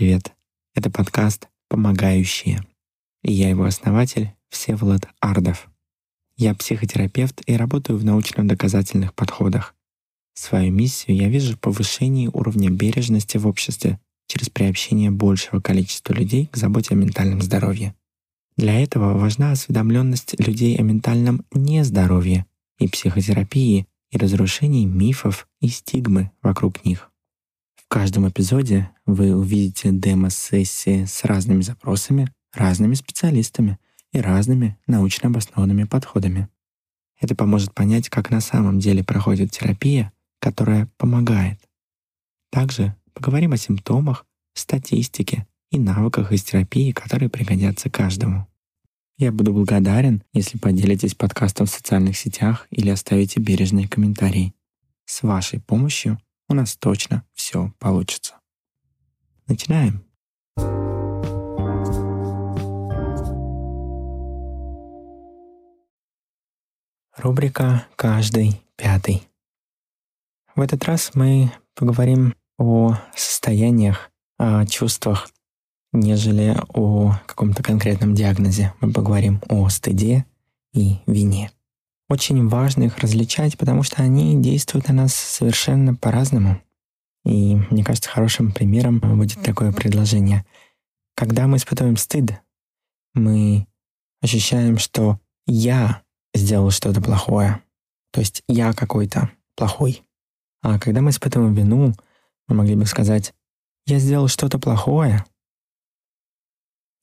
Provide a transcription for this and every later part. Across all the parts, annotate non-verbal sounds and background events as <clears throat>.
привет! Это подкаст «Помогающие». И я его основатель Всеволод Ардов. Я психотерапевт и работаю в научно-доказательных подходах. Свою миссию я вижу в повышении уровня бережности в обществе через приобщение большего количества людей к заботе о ментальном здоровье. Для этого важна осведомленность людей о ментальном нездоровье и психотерапии и разрушении мифов и стигмы вокруг них. Каждом эпизоде вы увидите демо-сессии с разными запросами, разными специалистами и разными научно обоснованными подходами. Это поможет понять, как на самом деле проходит терапия, которая помогает. Также поговорим о симптомах, статистике и навыках из терапии, которые пригодятся каждому. Я буду благодарен, если поделитесь подкастом в социальных сетях или оставите бережные комментарии. С вашей помощью у нас точно все получится. Начинаем. Рубрика «Каждый пятый». В этот раз мы поговорим о состояниях, о чувствах, нежели о каком-то конкретном диагнозе. Мы поговорим о стыде и вине. Очень важно их различать, потому что они действуют на нас совершенно по-разному. И мне кажется, хорошим примером будет такое предложение. Когда мы испытываем стыд, мы ощущаем, что я сделал что-то плохое. То есть я какой-то плохой. А когда мы испытываем вину, мы могли бы сказать, я сделал что-то плохое,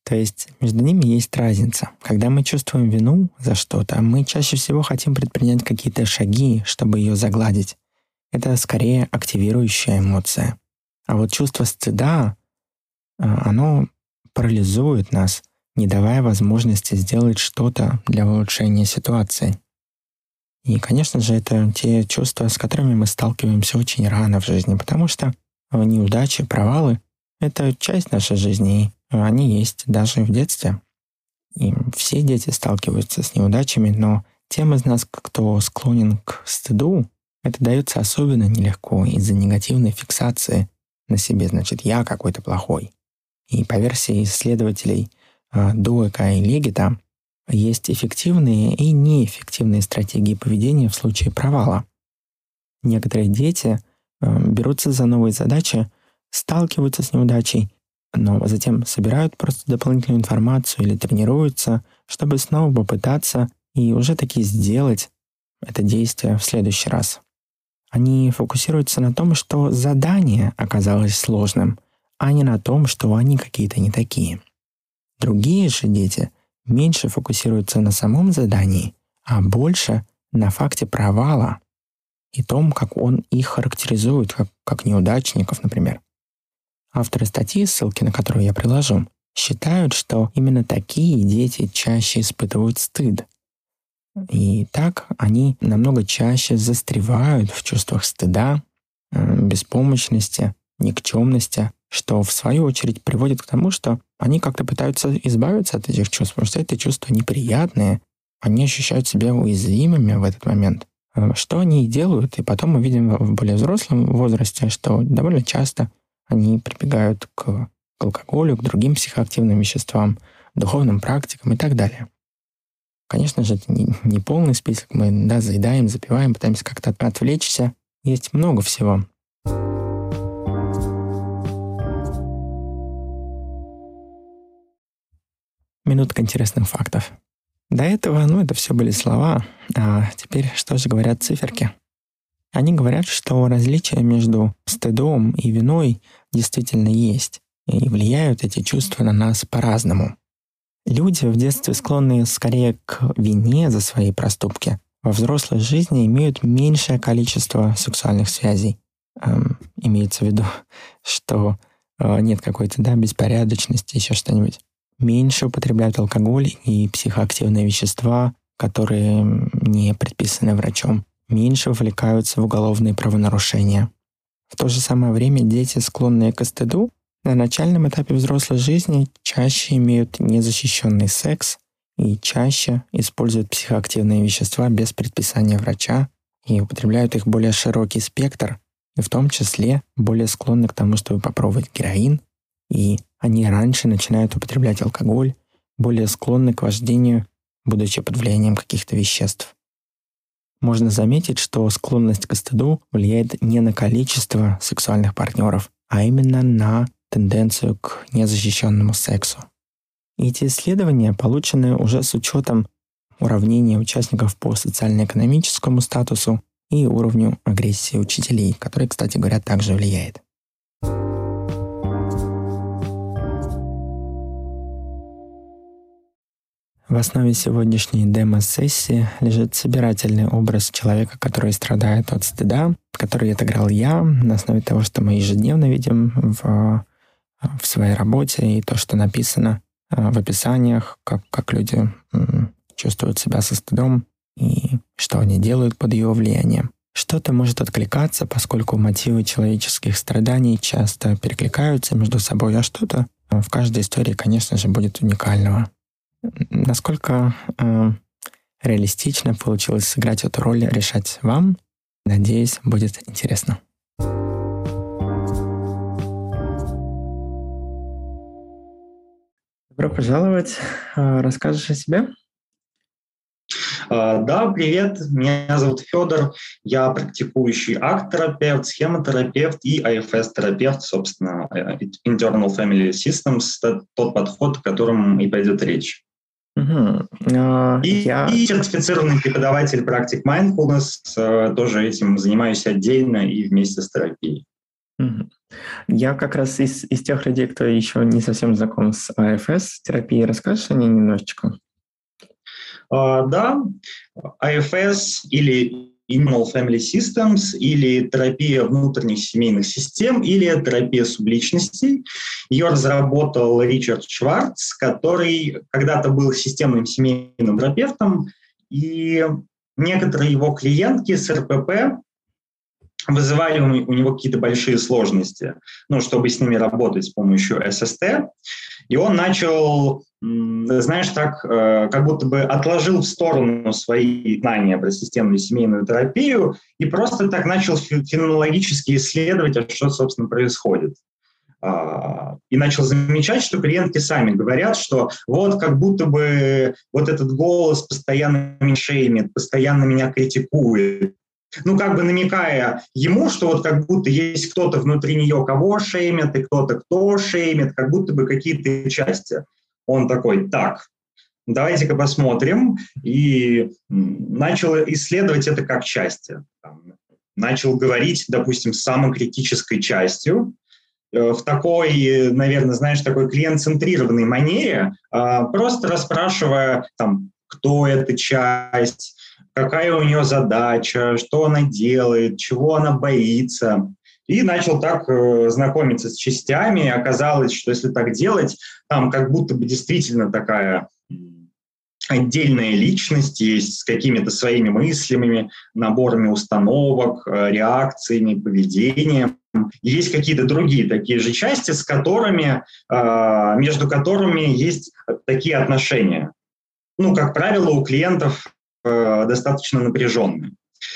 то есть между ними есть разница. Когда мы чувствуем вину за что-то, мы чаще всего хотим предпринять какие-то шаги, чтобы ее загладить. Это скорее активирующая эмоция. А вот чувство стыда, а, оно парализует нас, не давая возможности сделать что-то для улучшения ситуации. И, конечно же, это те чувства, с которыми мы сталкиваемся очень рано в жизни, потому что неудачи, провалы — это часть нашей жизни, они есть даже в детстве. И все дети сталкиваются с неудачами, но тем из нас, кто склонен к стыду, это дается особенно нелегко из-за негативной фиксации на себе. Значит, я какой-то плохой. И по версии исследователей э, Дуэка и Легита есть эффективные и неэффективные стратегии поведения в случае провала. Некоторые дети э, берутся за новые задачи, сталкиваются с неудачей но затем собирают просто дополнительную информацию или тренируются, чтобы снова попытаться и уже таки сделать это действие в следующий раз. Они фокусируются на том, что задание оказалось сложным, а не на том, что они какие-то не такие. Другие же дети меньше фокусируются на самом задании, а больше на факте провала и том, как он их характеризует, как, как неудачников, например. Авторы статьи, ссылки на которую я приложу, считают, что именно такие дети чаще испытывают стыд. И так они намного чаще застревают в чувствах стыда, э, беспомощности, никчемности, что в свою очередь приводит к тому, что они как-то пытаются избавиться от этих чувств, потому что эти чувства неприятные, они ощущают себя уязвимыми в этот момент. Э, что они и делают, и потом мы видим в более взрослом возрасте, что довольно часто они прибегают к, к алкоголю, к другим психоактивным веществам, духовным практикам и так далее. Конечно же, это не, не полный список. Мы да, заедаем, запиваем, пытаемся как-то отвлечься. Есть много всего. Минутка интересных фактов. До этого, ну, это все были слова, а теперь что же говорят циферки? Они говорят, что различия между стыдом и виной действительно есть, и влияют эти чувства на нас по-разному. Люди в детстве склонны скорее к вине за свои проступки. Во взрослой жизни имеют меньшее количество сексуальных связей. Эм, имеется в виду, <laughs> что э, нет какой-то да, беспорядочности, еще что-нибудь. Меньше употребляют алкоголь и психоактивные вещества, которые не предписаны врачом меньше вовлекаются в уголовные правонарушения. В то же самое время дети, склонные к стыду, на начальном этапе взрослой жизни чаще имеют незащищенный секс и чаще используют психоактивные вещества без предписания врача и употребляют их более широкий спектр, в том числе более склонны к тому, чтобы попробовать героин и они раньше начинают употреблять алкоголь, более склонны к вождению, будучи под влиянием каких-то веществ. Можно заметить, что склонность к стыду влияет не на количество сексуальных партнеров, а именно на тенденцию к незащищенному сексу. Эти исследования получены уже с учетом уравнения участников по социально-экономическому статусу и уровню агрессии учителей, который, кстати говоря, также влияет. В основе сегодняшней демо-сессии лежит собирательный образ человека, который страдает от стыда, который отыграл я на основе того, что мы ежедневно видим в, в своей работе и то, что написано э, в описаниях, как, как люди чувствуют себя со стыдом и что они делают под его влиянием. Что-то может откликаться, поскольку мотивы человеческих страданий часто перекликаются между собой, а что-то в каждой истории, конечно же, будет уникального. Насколько э, реалистично получилось сыграть эту роль, решать вам. Надеюсь, будет интересно. Добро пожаловать. Э, расскажешь о себе? А, да, привет, меня зовут Федор, я практикующий акт-терапевт, схемотерапевт и IFS-терапевт, собственно, э, Internal Family Systems, тот подход, о котором и пойдет речь. Угу. Uh, и, я... и сертифицированный преподаватель практик mindfulness, э, тоже этим занимаюсь отдельно и вместе с терапией. Угу. Я как раз из, из тех людей, кто еще не совсем знаком с АФС терапией. Расскажешь о ней немножечко? Uh, да, АФС или Animal Family Systems или терапия внутренних семейных систем или терапия субличностей. Ее разработал Ричард Шварц, который когда-то был системным семейным терапевтом, и некоторые его клиентки с РПП вызывали у него какие-то большие сложности, ну, чтобы с ними работать с помощью ССТ. И он начал, знаешь, так, э, как будто бы отложил в сторону свои знания про системную семейную терапию и просто так начал феноменологически исследовать, а что, собственно, происходит. А, и начал замечать, что клиентки сами говорят, что вот как будто бы вот этот голос постоянно меня шеймит, постоянно меня критикует, ну, как бы намекая ему, что вот как будто есть кто-то внутри нее, кого шеймят, и кто-то, кто шеймит, как будто бы какие-то части. Он такой, так, давайте-ка посмотрим, и начал исследовать это как части. Начал говорить, допустим, с самой критической частью, э, в такой, наверное, знаешь, такой клиент-центрированной манере, а, просто расспрашивая, там, кто эта часть, какая у нее задача, что она делает, чего она боится. И начал так э, знакомиться с частями. И оказалось, что если так делать, там как будто бы действительно такая отдельная личность есть с какими-то своими мыслями, наборами установок, э, реакциями, поведением. Есть какие-то другие такие же части, с которыми, э, между которыми есть такие отношения. Ну, как правило, у клиентов достаточно напряженные.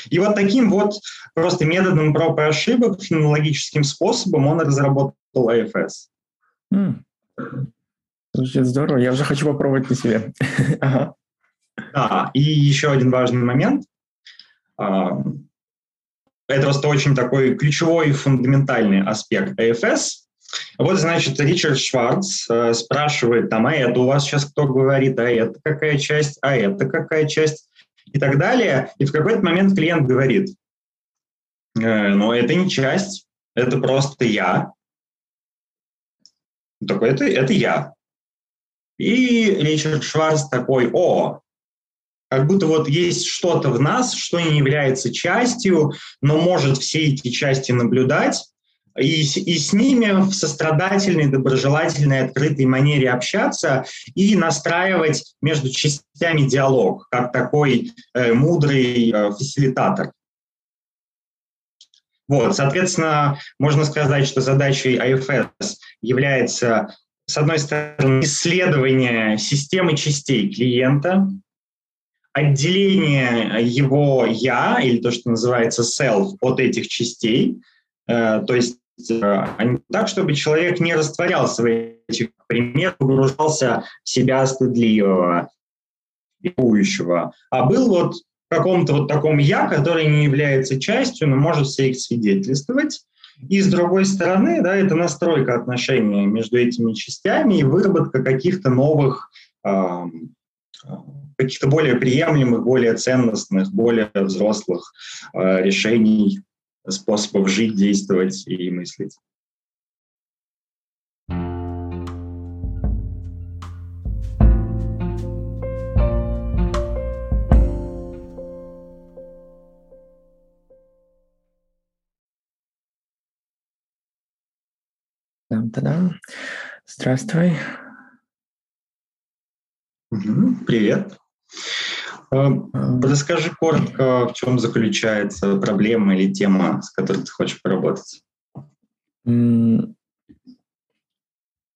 И вот таким вот просто методом проб и ошибок, фенологическим способом он разработал AFS. Mm. Звучит здорово. Я уже хочу попробовать на себе. ага. Да, и еще один важный момент. А, это просто очень такой ключевой фундаментальный аспект AFS. Вот, значит, Ричард Шварц э, спрашивает там, а это у вас сейчас кто говорит, а это какая часть, а это какая часть и так далее. И в какой-то момент клиент говорит, э, ну, это не часть, это просто я. Такой, это, это я. И Ричард Шварц такой, о, как будто вот есть что-то в нас, что не является частью, но может все эти части наблюдать, и, и с ними в сострадательной, доброжелательной, открытой манере общаться и настраивать между частями диалог, как такой э, мудрый э, фасилитатор. Вот, соответственно, можно сказать, что задачей IFS является, с одной стороны, исследование системы частей клиента, отделение его «я», или то, что называется self, от этих частей, э, то есть э, так, чтобы человек не растворялся в этих примерах, погружался в себя стыдливого, и а был вот в каком-то вот таком «я», который не является частью, но может всех свидетельствовать. И с другой стороны, да, это настройка отношений между этими частями и выработка каких-то новых, каких-то более приемлемых, более ценностных, более взрослых э, решений, способов жить, действовать и мыслить. Та-дам. Здравствуй. Привет. Э, расскажи коротко, в чем заключается проблема или тема, с которой ты хочешь поработать.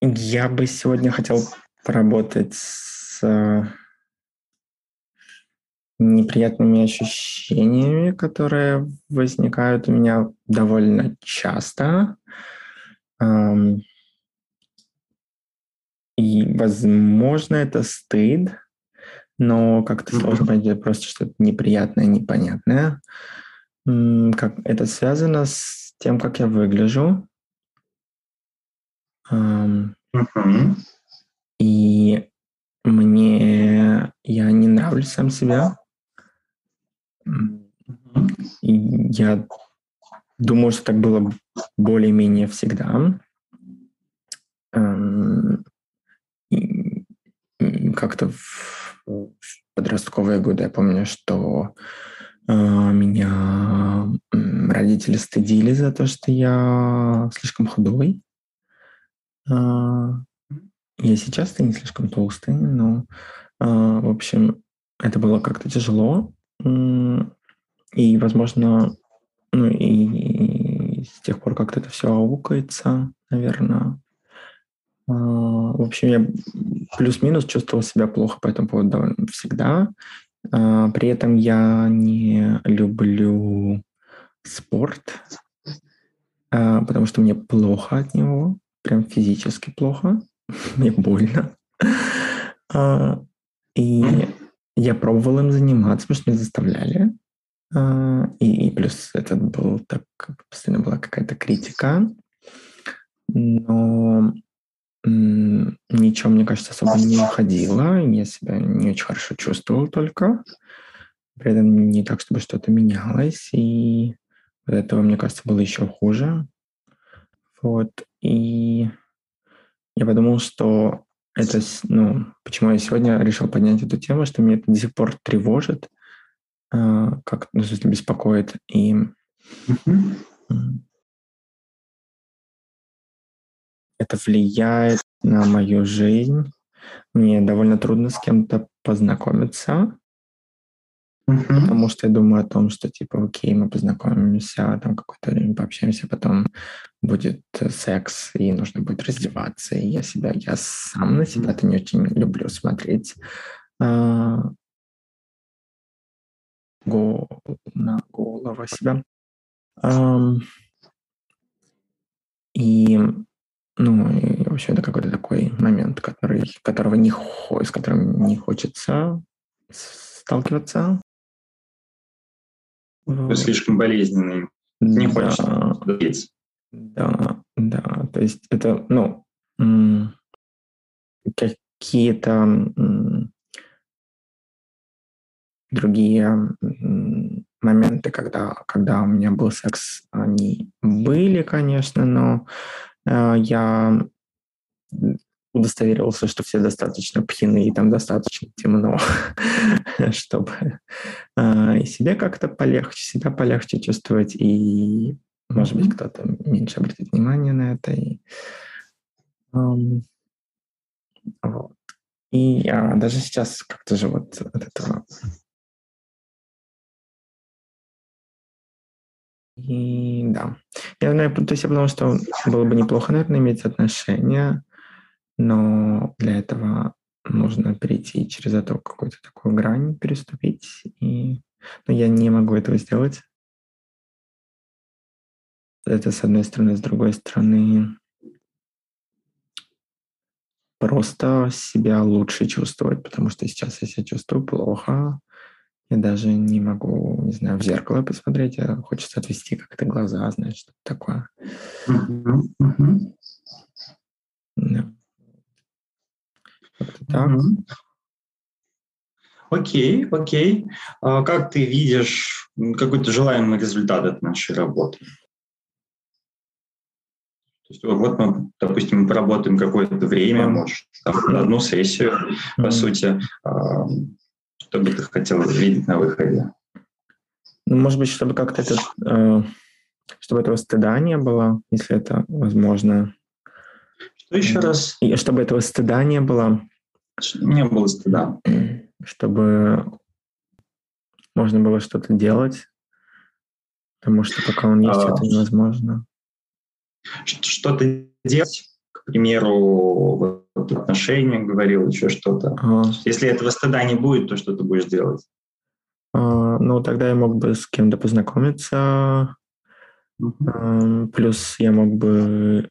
Я бы сегодня хотел поработать с э, неприятными ощущениями, которые возникают у меня довольно часто. И, возможно, это стыд, но как-то сложно понять, просто что-то неприятное, непонятное. Как это связано с тем, как я выгляжу. И мне я не нравлюсь сам себя. И я думаю, что так было более-менее всегда. Как-то в, в подростковые годы я помню, что э, меня родители стыдили за то, что я слишком худой. Э, я сейчас-то не слишком толстый, но, э, в общем, это было как-то тяжело. И, возможно, ну и с тех пор как-то это все аукается, наверное. А, в общем, я плюс-минус чувствовал себя плохо по этому поводу довольно всегда. А, при этом я не люблю спорт, а, потому что мне плохо от него, прям физически плохо, <laughs> мне больно. И я пробовал им заниматься, потому что меня заставляли. И, и плюс это был так, постоянно была какая-то критика. Но ничего, мне кажется, особо не уходило. Я себя не очень хорошо чувствовал только. При этом не так, чтобы что-то менялось. И от этого, мне кажется, было еще хуже. Вот. И я подумал, что это, ну, почему я сегодня решил поднять эту тему, что меня это до сих пор тревожит, э, как, ну, беспокоит. И mm-hmm это влияет на мою жизнь. Мне довольно трудно с кем-то познакомиться, uh-huh. потому что я думаю о том, что типа, окей, мы познакомимся, там какое-то время пообщаемся, потом будет секс, и нужно будет раздеваться, и я себя, я сам на себя это не очень люблю смотреть. А, го, на голову себя. Um, и ну, и вообще это какой-то такой момент, который, которого не, с которым не хочется сталкиваться. Слишком болезненный. Не да, хочется Да, да. То есть это, ну, какие-то другие моменты, когда, когда у меня был секс, они были, конечно, но я удостоверился, что все достаточно пьяны и там достаточно темно, <laughs> чтобы э, и себе как-то полегче, себя полегче чувствовать, и, может быть, кто-то меньше обратит внимание на это. И, вот. И я даже сейчас как-то же вот от этого И да. Я, наверное, то есть я подумал, что было бы неплохо, наверное, иметь отношения, но для этого нужно перейти через эту какую-то такую грань, переступить. И... Но я не могу этого сделать. это с одной стороны, с другой стороны, просто себя лучше чувствовать, потому что сейчас я себя чувствую плохо, я даже не могу, не знаю, в зеркало посмотреть, а хочется отвести как-то глаза, знаешь, что такое. Uh-huh, uh-huh. Да. Как-то так. Uh-huh. Окей, окей. А как ты видишь какой-то желаемый результат от нашей работы? То есть вот мы, допустим, поработаем какое-то время, может, там, одну сессию, по сути. Что бы ты хотел видеть на выходе? Ну, может быть, чтобы как-то это, э, чтобы этого стыда не было, если это возможно. Что еще раз? И чтобы этого стыда не было. Не было стыда. <clears throat> Чтобы можно было что-то делать, потому что пока он есть, а, это невозможно. Что-то делать, к примеру, в отношениях говорил, еще что-то. А. Если этого стыда не будет, то что ты будешь делать? А, ну, тогда я мог бы с кем-то познакомиться. Uh-huh. Плюс я мог бы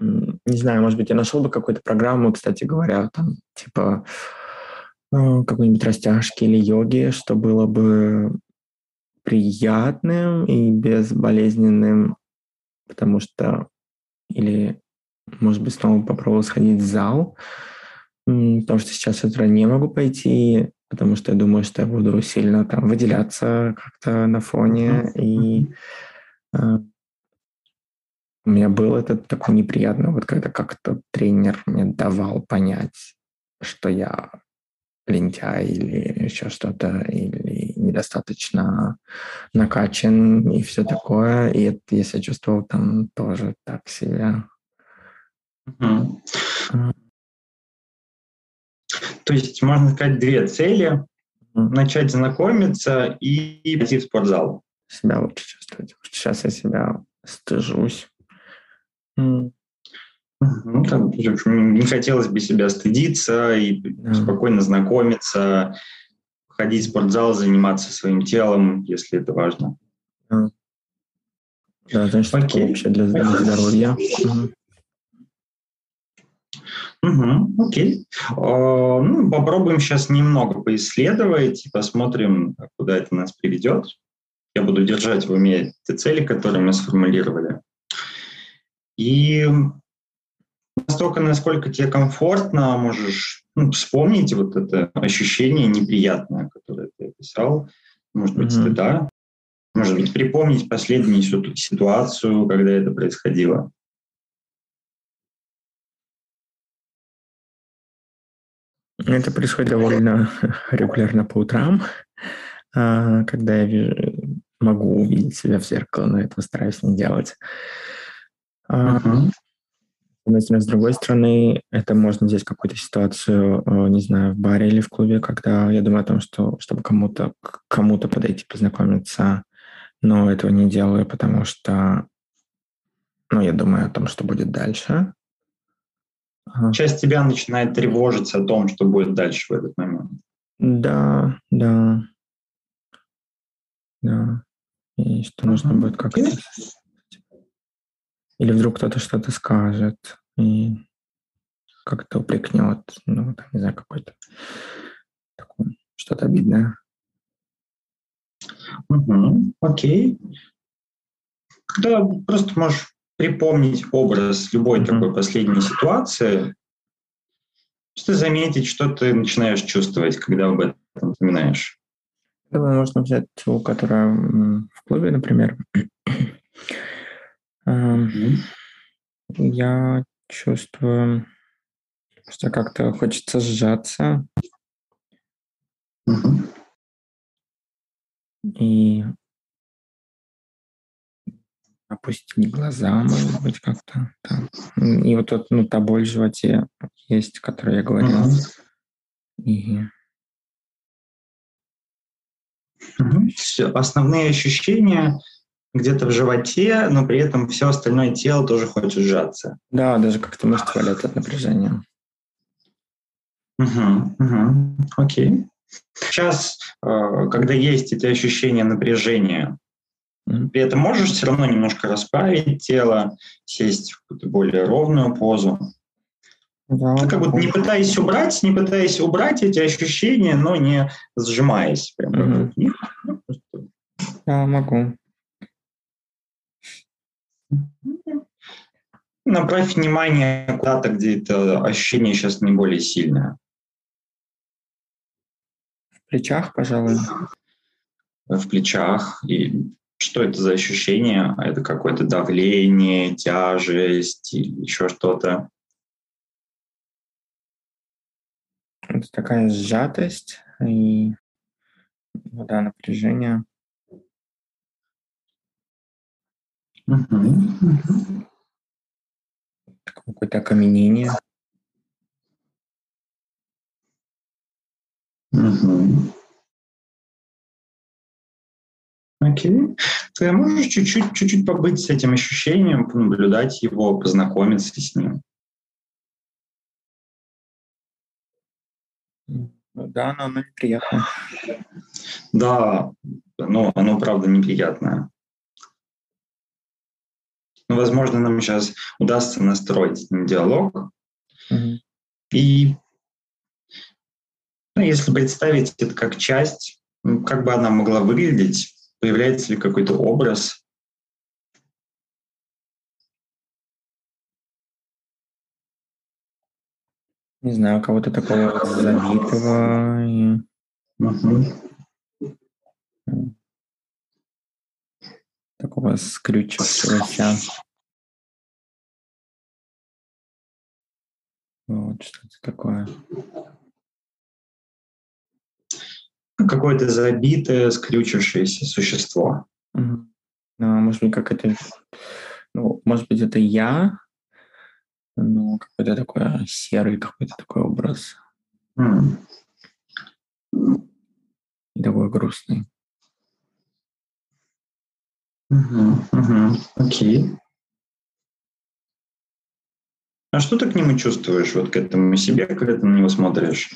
не знаю, может быть, я нашел бы какую-то программу, кстати говоря, там, типа а, какой-нибудь растяжки или йоги, что было бы приятным и безболезненным, потому что или может быть, снова попробовал сходить в зал, потому что сейчас с утра не могу пойти, потому что я думаю, что я буду сильно там выделяться как-то на фоне. И э, у меня был этот такой неприятный, вот когда как-то тренер мне давал понять, что я лентяй или еще что-то, или недостаточно накачан и все такое. И это я себя чувствовал там тоже так себя. Угу. То есть, можно сказать, две цели. Начать знакомиться и пойти в спортзал. Себя лучше чувствовать. Сейчас я себя стыжусь. Ну, там, не хотелось бы себя стыдиться и да. спокойно знакомиться, ходить в спортзал, заниматься своим телом, если это важно. Да, да значит, Окей. вообще для, для здоровья. <laughs> Угу. Окей. О, ну, попробуем сейчас немного поисследовать и посмотрим, куда это нас приведет. Я буду держать в уме те цели, которые мы сформулировали. И настолько, насколько тебе комфортно, можешь ну, вспомнить вот это ощущение неприятное, которое ты описал. Может быть, mm-hmm. стыда. Может быть, припомнить последнюю ситуацию, когда это происходило. Это происходит довольно регулярно по утрам, а, когда я вижу, могу увидеть себя в зеркало, но этого стараюсь не делать. Uh-huh. С другой стороны, это можно взять какую-то ситуацию, а, не знаю, в баре или в клубе, когда я думаю о том, что чтобы кому-то кому-то подойти познакомиться, но этого не делаю, потому что ну, я думаю о том, что будет дальше. Часть тебя начинает тревожиться о том, что будет дальше в этот момент. Да, да. Да. И что нужно будет как-то... Или вдруг кто-то что-то скажет и как-то упрекнет, ну, там, не знаю, какой-то что-то обидное. Угу, окей. Да, просто можешь припомнить образ любой mm-hmm. такой последней ситуации, просто заметить, что ты начинаешь чувствовать, когда об этом вспоминаешь. Думаю, можно взять ту, которая в клубе, например. <clears throat> Mm-hmm. Я чувствую, что как-то хочется сжаться. Mm-hmm. И опустить глаза, может быть, как-то. Так. И вот тут, ну, та боль в животе есть, о которой я говорил. Угу. И... Угу. Все. Основные ощущения где-то в животе, но при этом все остальное тело тоже хочет сжаться. Да, даже как-то мышцы валят от напряжения. Угу, угу. Окей. Сейчас, э, когда есть эти ощущения напряжения, При этом можешь все равно немножко расправить тело, сесть в какую-то более ровную позу. Да, ну, как бы не пытаясь убрать, не пытаясь убрать эти ощущения, но не сжимаясь прям угу. них. Да, могу. Направь внимание куда-то, где это ощущение сейчас не более сильное. В плечах, пожалуй. В плечах. И что это за ощущение? Это какое-то давление, тяжесть или еще что-то? Это такая сжатость и да, напряжение. Угу. Какое-то окаменение. Угу. Окей. Ты можешь чуть-чуть, чуть-чуть побыть с этим ощущением, понаблюдать его, познакомиться с ним? Да, но оно неприятное. Да, но оно правда неприятное. Но, возможно, нам сейчас удастся настроить диалог. Угу. И ну, если представить это как часть, ну, как бы она могла выглядеть, появляется ли какой-то образ, Не знаю, кого-то такого забитого. И... Такого скрючившегося. Вот что-то такое. Какое-то забитое, скрючившееся существо. Угу. Ну, может быть, как это... Ну, может быть, это я, ну, какой-то такой серый какой-то такой образ. Mm. И такой грустный. Окей. А что ты к нему чувствуешь, вот к этому себе, когда ты на него смотришь?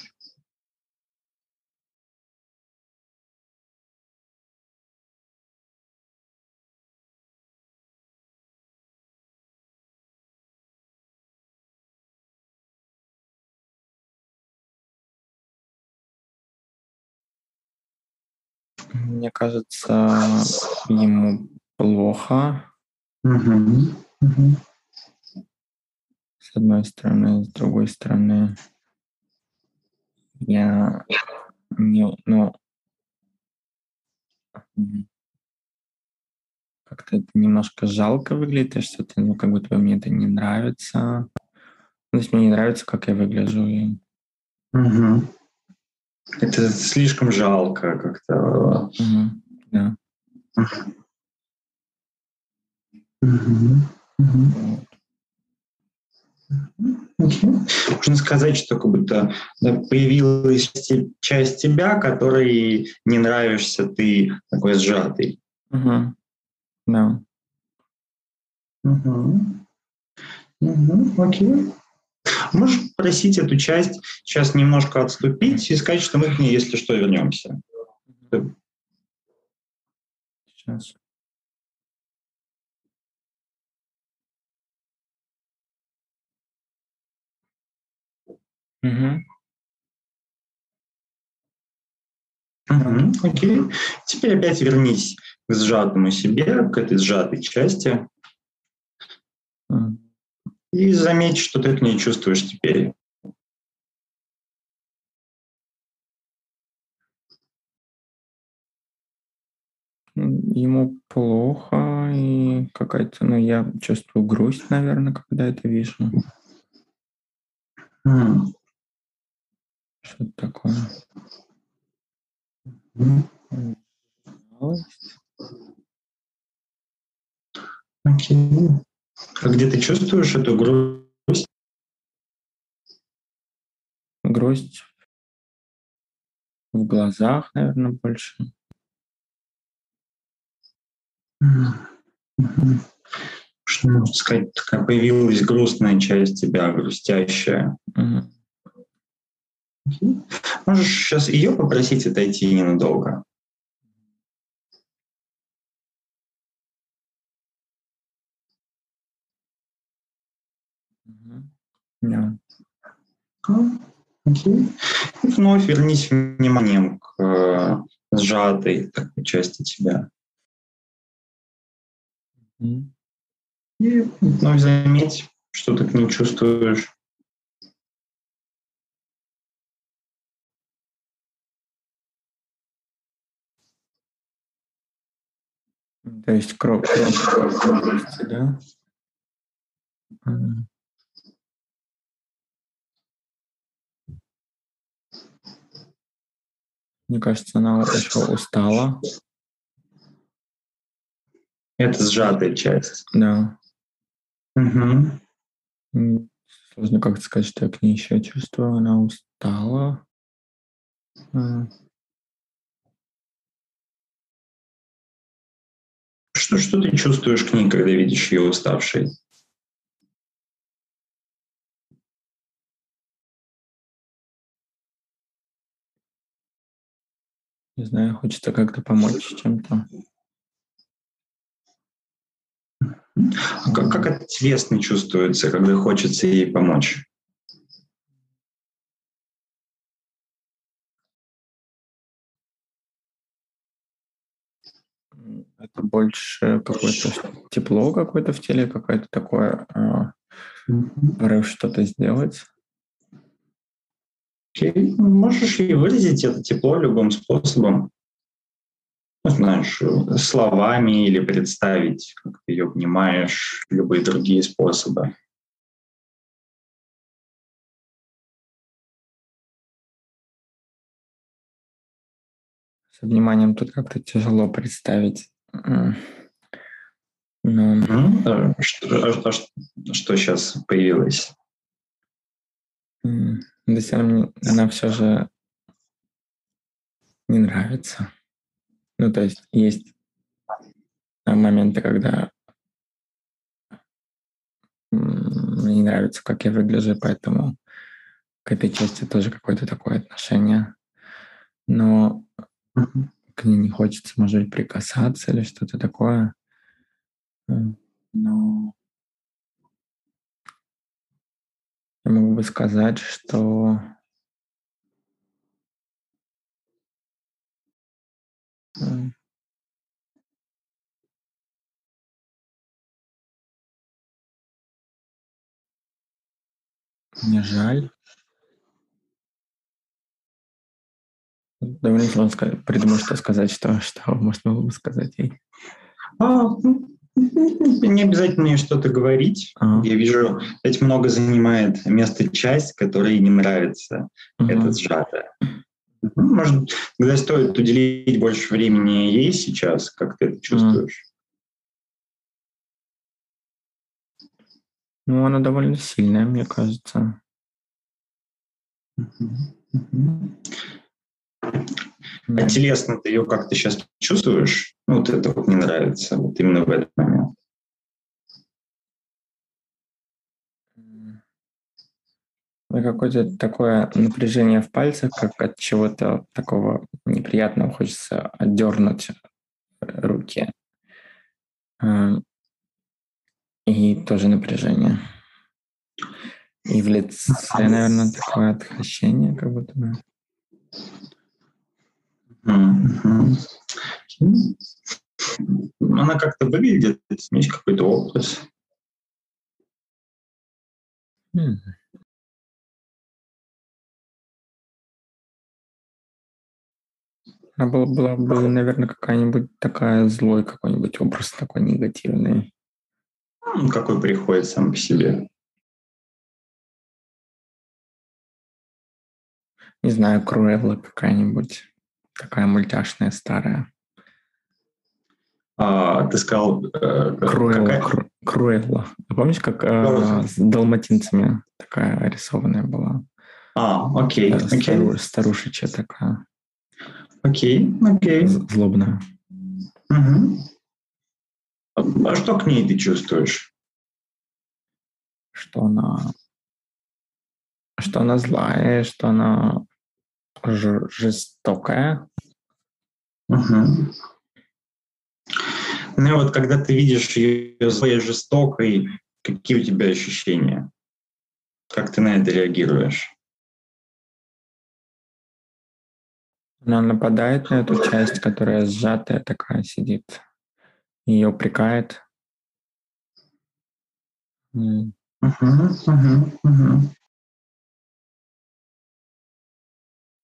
Мне кажется, ему плохо. Угу. Угу. С одной стороны, с другой стороны, я не, ну, как-то это немножко жалко выглядит, и что-то, ну, как будто бы мне это не нравится. Ну, то есть мне не нравится, как я выгляжу. И... Угу. Это слишком жалко как-то. Угу. Угу. Okay. Можно сказать, что как будто появилась часть тебя, которой не нравишься ты такой сжатый. Угу. Да. Угу. Угу. Окей. Можешь просить эту часть сейчас немножко отступить и сказать, что мы к ней, если что, вернемся. Сейчас. Угу. Угу, окей. Теперь опять вернись к сжатому себе, к этой сжатой части. И заметь, что ты к ней чувствуешь теперь. Ему плохо, и какая-то, ну, я чувствую грусть, наверное, когда это вижу. Mm. Что-то такое. Mm. Окей. Okay. А где ты чувствуешь эту грусть? Грусть в глазах, наверное, больше. Что можно сказать, такая появилась грустная часть тебя, грустящая. Угу. Можешь сейчас ее попросить отойти ненадолго? Да. Окей. И вновь вернись вниманием к э, сжатой такой части тебя. И вновь заметь, что ты к ней чувствуешь. То есть кровь, кровь да? Мне кажется, она еще устала. Это сжатая часть. Да. М, Сложно как-то сказать, что я к ней еще чувствую. Она устала. М, Что, что ты чувствуешь к ней, когда видишь ее уставшей? Не знаю, хочется как-то помочь чем-то. А Как, как телесно чувствуется, когда хочется ей помочь? Это больше какое-то тепло какое-то в теле, какое-то такое а, порыв что-то сделать. Можешь ей выразить это тепло любым способом. Ну, знаешь, словами или представить, как ты ее обнимаешь, любые другие способы. С вниманием тут как-то тяжело представить. Но Мгм. А Что, а что- что сейчас появилось? Да равно мне она все же не нравится. Ну, то есть есть а, моменты, когда мне не нравится, как я выгляжу, поэтому к этой части тоже какое-то такое отношение. Но к ней не хочется, может быть, прикасаться или что-то такое. Но я могу бы сказать, что мне жаль. Довольно сложно ска- придумать, что сказать, что, что можно было бы сказать ей. А, ну, не обязательно что-то говорить. А, Я вижу, ведь много занимает место часть, которая ей не нравится. мгм. Это сжатое. Мгм. Может, тогда стоит уделить больше времени ей сейчас, как ты это чувствуешь? Ну, она довольно сильная, мне кажется. Мгм. Мгм. А телесно ты ее как-то сейчас чувствуешь? Ну, вот это вот не нравится, вот именно в этот момент. Ну, какое-то такое напряжение в пальцах, как от чего-то такого неприятного, хочется отдернуть э, руки. А, И тоже напряжение. И в лице, наверное, такое отвращение, как будто бы. Она как-то выглядит, есть какой-то образ. Она была, была бы, наверное, какая-нибудь такая злой какой-нибудь образ такой негативный. Какой приходит сам по себе. Не знаю, Круэлла какая-нибудь. Такая мультяшная, старая. А, ты сказал, э, Круэлла. какая- Кру- Круэлла. А помнишь, как э, с далматинцами такая рисованная была? А, окей, Э, окей, стару- старушечья такая, окей, окей. злобная. Мгм. А что к ней ты чувствуешь? Что она... Что она злая, что она жестокая. Мгм. Ну и вот когда ты видишь ее злой и жестокой, какие у тебя ощущения? Как ты на это реагируешь? Она нападает на эту часть, которая сжатая такая сидит, ее упрекает. Угу, угу, угу.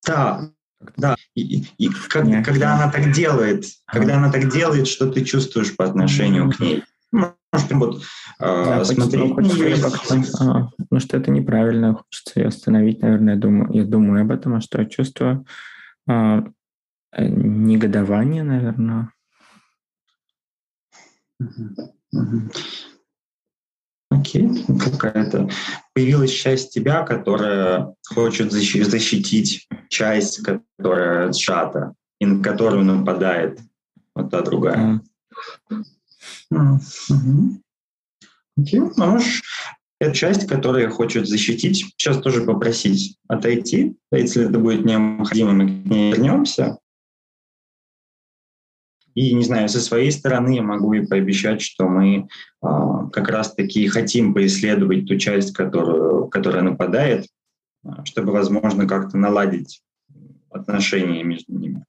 Да, да. И, и как, когда она так делает, когда она так делает, что ты чувствуешь по отношению к ней? Может, вот да, смотреть а, потому что это неправильно, хочется ее остановить, наверное, я думаю, я думаю об этом, а что я чувствую? А, э, негодование, наверное. Окей, какая-то появилась часть тебя, которая хочет защитить часть, которая сжата, и на которую нападает вот та другая. Mm. Окей, можешь эту часть, которая хочет защитить, сейчас тоже попросить отойти. Если это будет необходимо, мы к ней вернемся. И, не знаю, со своей стороны я могу и пообещать, что мы э, как раз-таки хотим поисследовать ту часть, которую, которая нападает, а, чтобы, возможно, как-то наладить отношения между ними.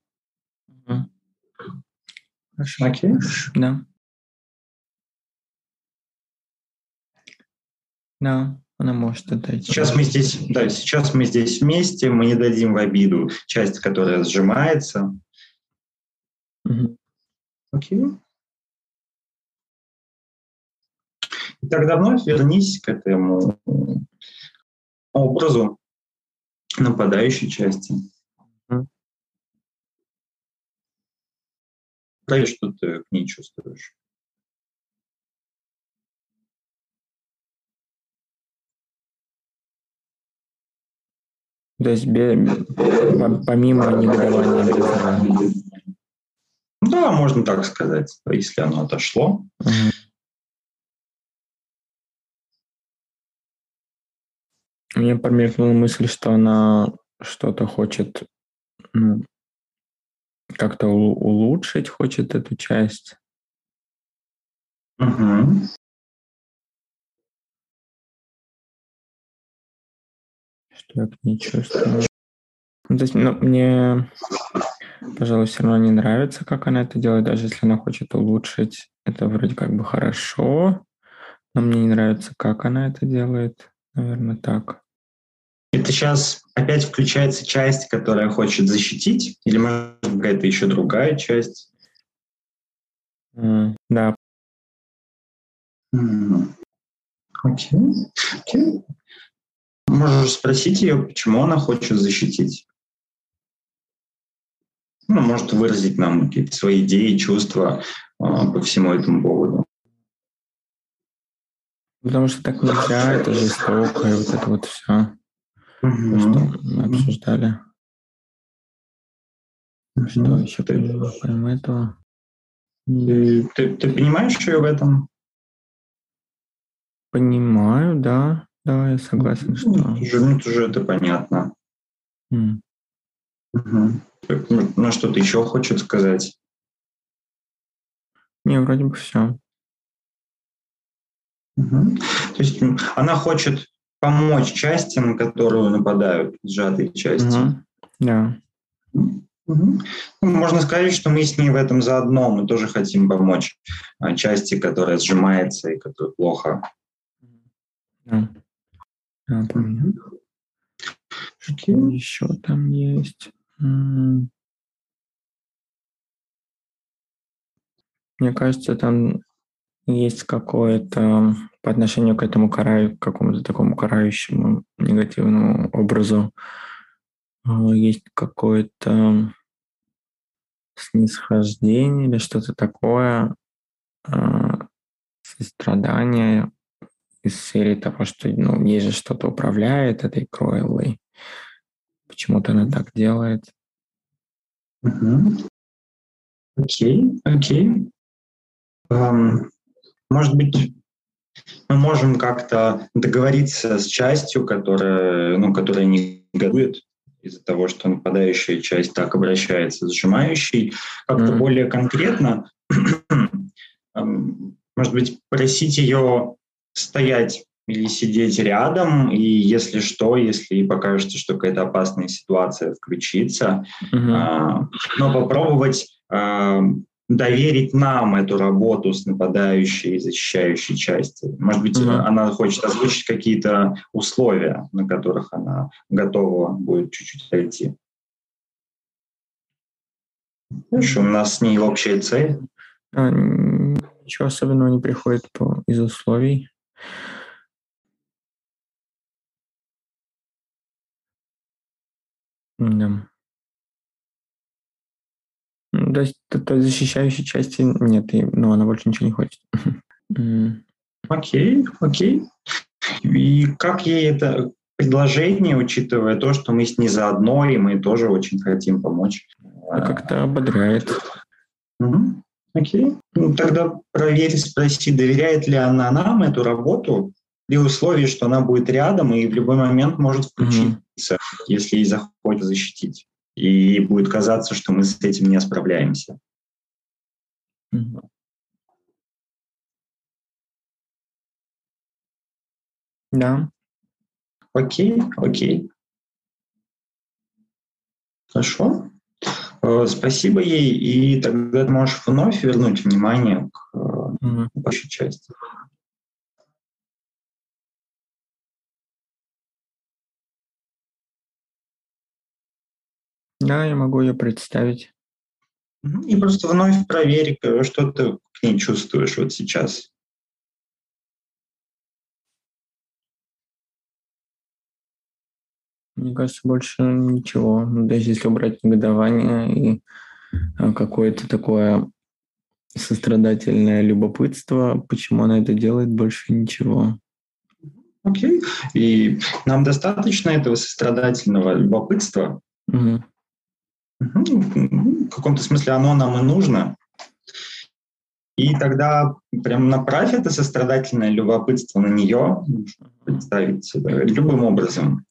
Хорошо. Окей? Да. Да, она может отойти. Сейчас мы здесь, да, сейчас мы здесь вместе, мы не дадим в обиду часть, которая сжимается. Угу. Окей. И тогда вновь вернись к этому образу нападающей части. Mm. Проверь, что ты к ней чувствуешь. То есть помимо негодования Да, можно так сказать, если оно отошло. Угу. Мне промелькнула мысль, что она что-то хочет ну, как-то улучшить, хочет эту часть. Угу. Что я к ней чувствую? Ну, то есть, ну, мне, пожалуй, все равно не нравится, как она это делает, даже если она хочет улучшить. Это вроде как бы хорошо, но мне не нравится, как она это делает. Наверное, так. Это сейчас опять включается часть, которая хочет защитить, или может какая-то еще другая часть? Mm, да. Окей. Mm. Okay. Okay. Можешь спросить ее, почему она хочет защитить. Ну, может выразить нам какие-то свои идеи, чувства э, по всему этому поводу. Потому что так нельзя, это жестоко, и вот это вот все, угу. что мы обсуждали. Угу. Что еще ты, помимо этого? Ты, ты, ты понимаешь ее в этом? Понимаю, да. Да, я согласен, ну, что... Ну, уже, уже это понятно. Mm. Угу. Ну, что-то еще хочет сказать? Не, вроде бы все. Угу. То есть она хочет помочь части, на которую нападают, сжатые части. Угу. Да. Угу. Можно сказать, что мы с ней в этом заодно. Мы тоже хотим помочь а, части, которая сжимается и которая плохо. Да. Да, помню. Что еще там есть? Мне кажется, там есть какое-то по отношению к этому караю, к какому-то такому карающему негативному образу, а, есть какое-то снисхождение или что-то такое, а, сострадание из серии того, что ну, ей же что-то управляет этой Кройлой. Почему-то она так делает. Окей, окей. Может быть, мы можем как-то договориться с частью, которая, ну, которая не негодует из-за того, что нападающая часть так обращается с сжимающей, как-то mm-hmm. более конкретно, может быть, просить ее стоять или сидеть рядом, и если что, если покажется, что какая-то опасная ситуация включится, угу. а, но попробовать а, доверить нам эту работу с нападающей и защищающей частью. Может быть, угу. она хочет озвучить какие-то условия, на которых она готова будет чуть-чуть пойти. Знаешь, у нас с ней общая цель. А, ничего особенного не приходит по, из условий. Да. То есть той защищающей части нет, и, но она больше ничего не хочет. <laughs> Окей, окей. И как ей это предложение, учитывая то, что мы с ней заодно, и мы тоже очень хотим помочь? А как-то ободряет. Угу. Окей. Ну, тогда проверь, спроси, доверяет ли она нам эту работу, при условии, что она будет рядом и в любой момент может включиться, mm-hmm. если ей захочется защитить. И будет казаться, что мы с этим не справляемся. Mm-hmm. Да. Окей, окей. Хорошо. Э, спасибо ей, и тогда ты можешь вновь вернуть внимание к mm-hmm. вашей части. Да, я могу ее представить. И просто вновь проверь, э, что ты к ней чувствуешь вот сейчас. Мне кажется, больше ничего. Даже если убрать негодование и а, какое-то такое сострадательное любопытство, почему она это делает, больше ничего. Окей. Okay. И нам достаточно этого сострадательного любопытства. Угу. В каком-то смысле оно нам и нужно. И тогда прям направь это сострадательное любопытство на нее, представить любым образом.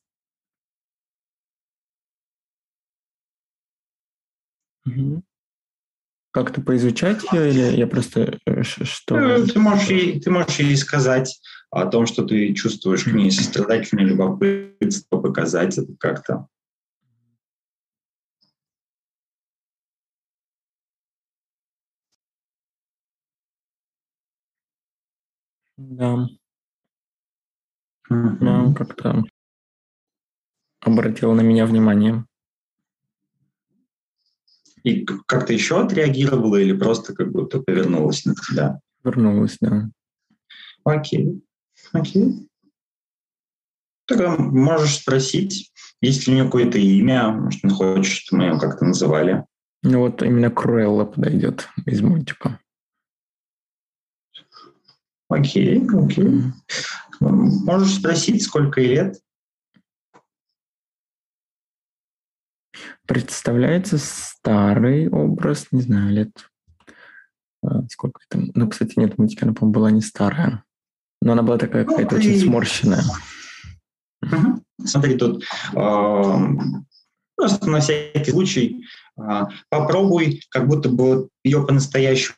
Как-то поизучать ее или я просто э, что? Ну, ты можешь, ей, ты можешь ей сказать о том, что ты чувствуешь к ней сострадательное любопытство, показать это как-то. Да. Да, как-то обратил на меня внимание. И как-то еще отреагировала или просто как будто повернулась на тебя? Вернулась, да. Окей. Окей. Тогда можешь спросить, есть ли у нее какое-то имя, может, она хочет, чтобы мы ее как-то называли. Ну вот именно Круэлла подойдет из мультика. Окей, окей. Можешь спросить, сколько ей лет? Представляется старый образ, не знаю, лет а, сколько это. Ну, кстати, нет, мультика, она, по-моему, была не старая. Но она была такая какая-то ну, очень сморщенная. Угу. Смотри, тут э, просто на всякий случай э, попробуй как будто бы ее по-настоящему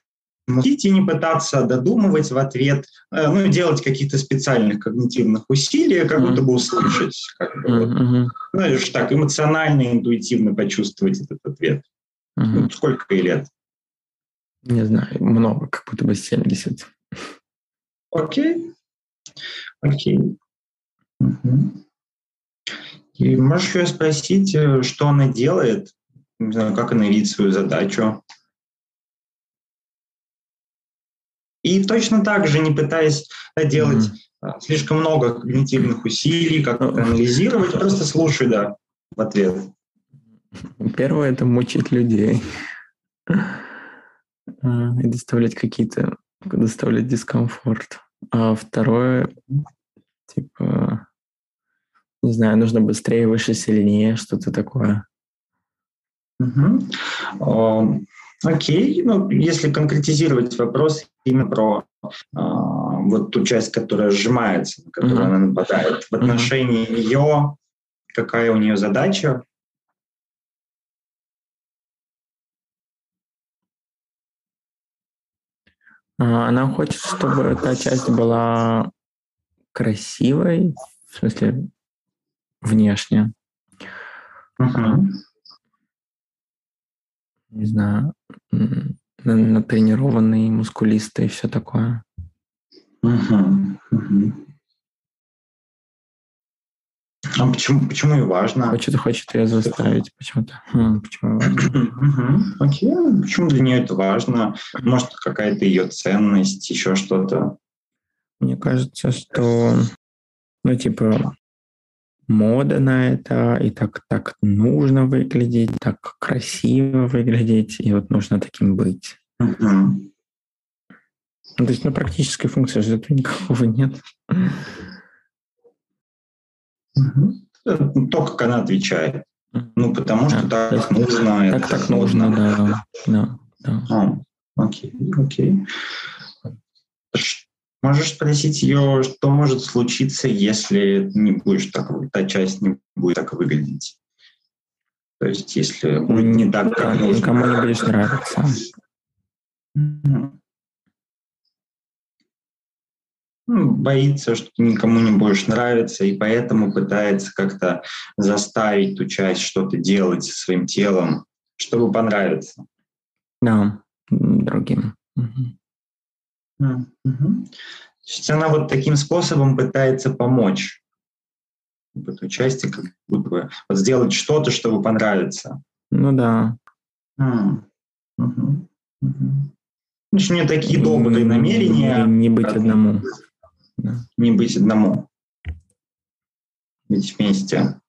и не пытаться додумывать в ответ, э, ну, делать каких-то специальных когнитивных усилий, как будто бы услышать, как бы, mm-hmm. вот, знаешь, так эмоционально, интуитивно почувствовать этот ответ. Mm-hmm. Ну, сколько ей лет? Не знаю, много, как будто бы 70. Окей. Окей. Угу. И можешь ее спросить, э, что она делает, не знаю, как она видит свою задачу. И точно так же, не пытаясь делать mm-hmm. слишком много когнитивных усилий, как-то анализировать, просто слушай, да, в ответ. Первое – это мучить людей а, и доставлять какие-то, доставлять дискомфорт. А второе, типа, не знаю, нужно быстрее, выше, сильнее, что-то такое. Угу. Окей, ну, если конкретизировать вопрос именно про э, вот ту часть, которая сжимается, на которую mm-hmm. она нападает, в отношении mm-hmm. ее, какая у нее задача? А, она хочет, чтобы та часть была красивой, в смысле внешне. Угу. Не знаю, натренированный, мускулистый и все такое. Угу. Угу. А почему, почему и важно? Хочет, хочет ее заставить почему-то. Хм, почему важно? Окей, почему для нее это важно? Может, какая-то ее ценность, еще что-то? Мне кажется, что, ну, типа, мода на это, и так, так нужно выглядеть, так красиво выглядеть, и вот нужно таким быть. Ну, то есть, ну, практической функции же этого <laughs> никакого нет. Угу. То, как она отвечает. Ну, потому что да, так нужно. Так, так нужно, да. да, да. А, окей, окей. Можешь спросить ее, что может случиться, если не будешь так, та часть не будет так выглядеть? То есть, если не так, как нужно. Никому не будешь нравиться. ну, боится, что никому не будешь нравиться, и поэтому пытается как-то заставить ту часть что-то делать со своим телом, чтобы понравиться. Да, другим. Угу. Угу. То есть она вот таким способом пытается помочь этой части, как будто бы вот сделать что-то, чтобы понравиться. Ну да. Угу. Угу. Значит, у нее такие добрые намерения. Не, не быть одному да. не быть одному, быть вместе.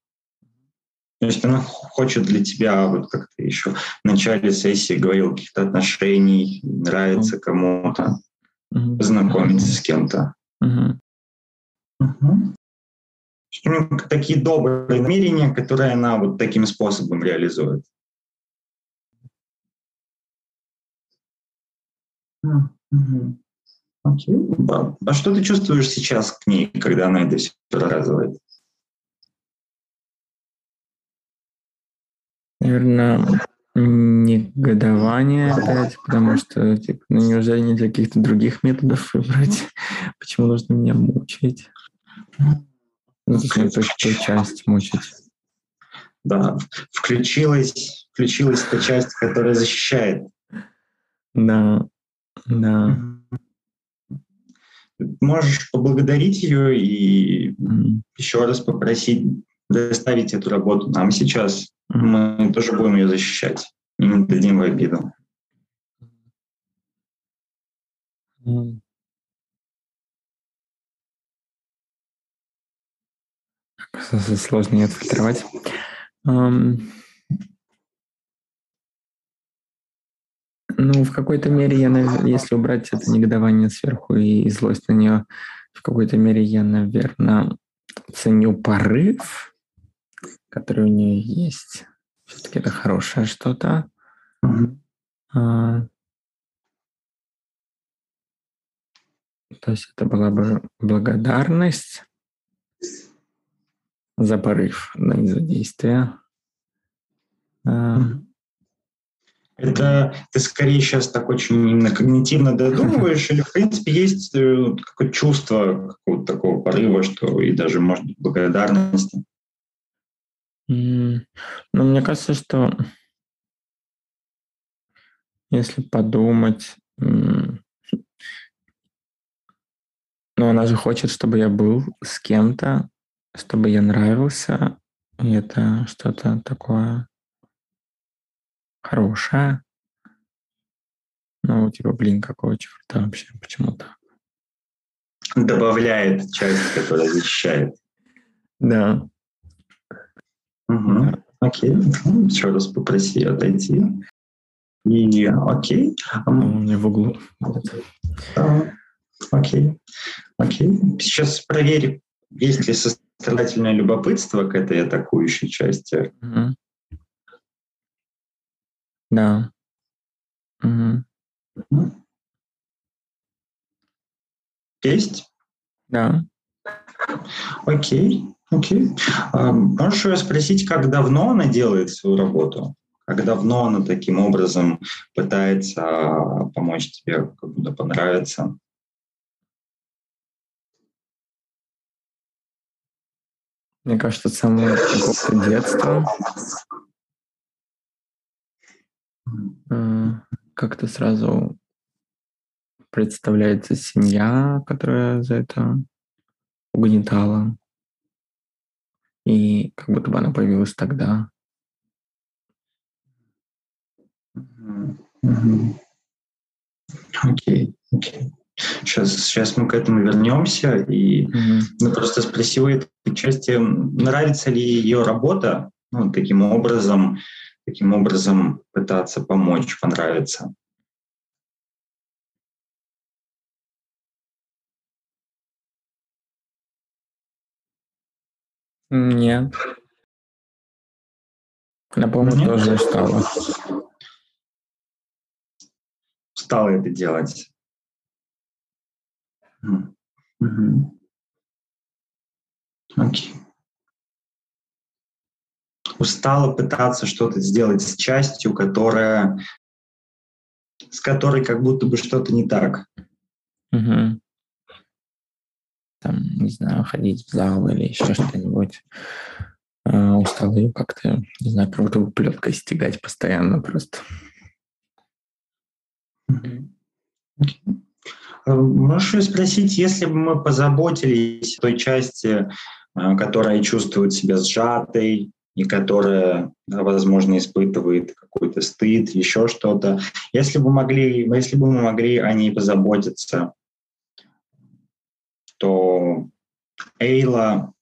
То есть она хочет для тебя, вот как ты еще в начале сессии говорил, каких-то отношений, нравится кому-то, mm-hmm. познакомиться с кем-то. Угу. У нее такие добрые намерения, которые она вот таким способом реализует. Угу. Окей. А, а что ты чувствуешь сейчас к ней, когда она это все рассказывает? Наверное, негодование опять, потому что, типа, ну неужели не для каких-то других методов выбрать? <laughs> Почему нужно меня мучить? Ну, зачем эту часть мучить? Да, включилась, включилась та часть, которая защищает. Да, да можешь поблагодарить ее и mm. еще раз попросить доставить эту работу нам сейчас. Mm. Мы тоже будем ее защищать и не дадим в обиду. Сложно не отфильтровать. Ну, в какой-то мере я, если убрать это негодование сверху и злость на нее, в какой-то мере я, наверное, ценю порыв, который у нее есть. Все-таки это хорошее что-то. Mm-hmm. А, то есть это была бы благодарность за порыв, но не за действие. Mm-hmm. Это ты скорее сейчас так очень именно когнитивно додумываешь, или в принципе есть э, какое-то чувство какого-то такого порыва, что и даже, может быть, благодарности? Ну, мне кажется, что если подумать, ну, она же хочет, чтобы я был с кем-то, чтобы я нравился, и это что-то такое хорошая. Ну, типа, блин, какого черта вообще, почему так? Добавляет часть, которая защищает. Да. Угу. Окей. Еще раз попроси отойти. И окей. У меня в углу. Окей. Окей. Сейчас проверь, есть ли сострадательное любопытство к этой атакующей части. Угу. Да. Угу. Есть? Да. Окей, окей. А, можешь ее спросить, как давно она делает свою работу? Как давно она таким образом пытается помочь тебе, как будто понравится? Мне кажется, с самого какого-то детства как-то сразу представляется семья, которая за это угнетала. И как будто бы она появилась тогда. Окей, окей. Сейчас, сейчас мы к этому вернемся. И mm-hmm. ну, просто спросил этой части, нравится ли ее работа, ну, таким образом, таким образом пытаться помочь, понравится. Нет. Она, по-моему, тоже устала. Устала это делать. Угу. Окей. Устала пытаться что-то сделать с частью, которая с которой как будто бы что-то не так. Угу. Там, не знаю, ходить в зал или еще что-нибудь. А, устал ее как-то, не знаю, как будто бы плеткой стегать постоянно просто. Okay. Можешь спросить, если бы мы позаботились о той части, э, которая чувствует себя сжатой и которая, возможно, испытывает какой-то стыд, еще что-то, если бы могли, если бы мы могли о ней позаботиться, то Эйла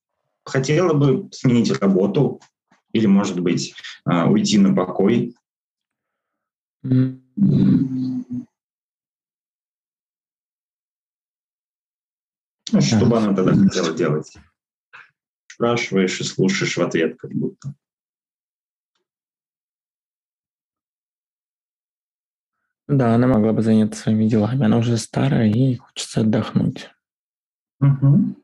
хотела бы сменить работу или, может быть, э, уйти на покой. Ну, что бы она тогда хотела делать? Спрашиваешь и слушаешь в ответ как будто. Да, она могла бы заняться своими делами. Она уже старая и хочется отдохнуть. Угу.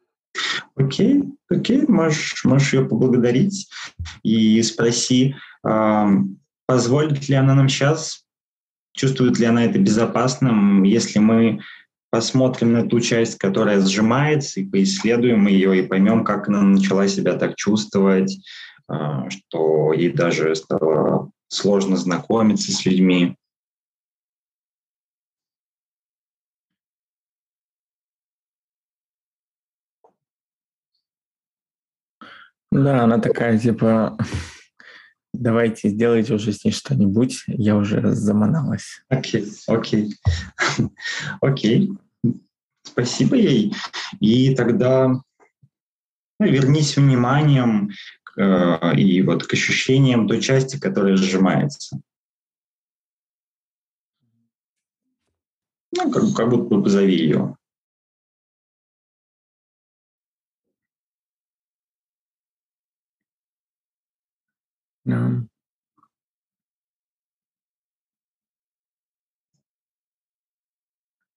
Окей, окей, можешь, можешь ее поблагодарить и спроси, э, позволит ли она нам сейчас, чувствует ли она это безопасным, если мы посмотрим на ту часть, которая сжимается, и поисследуем ее, и поймем, как она начала себя так чувствовать, а, что ей даже стало сложно знакомиться с людьми. Да, она такая, типа, давайте сделайте уже с ней что-нибудь, я уже заманалась. Окей, окей, <laughs> окей. Спасибо ей. И тогда ну, вернись вниманием э, и вот к ощущениям той части, которая сжимается. Ну, как, как будто бы позови ее. Да.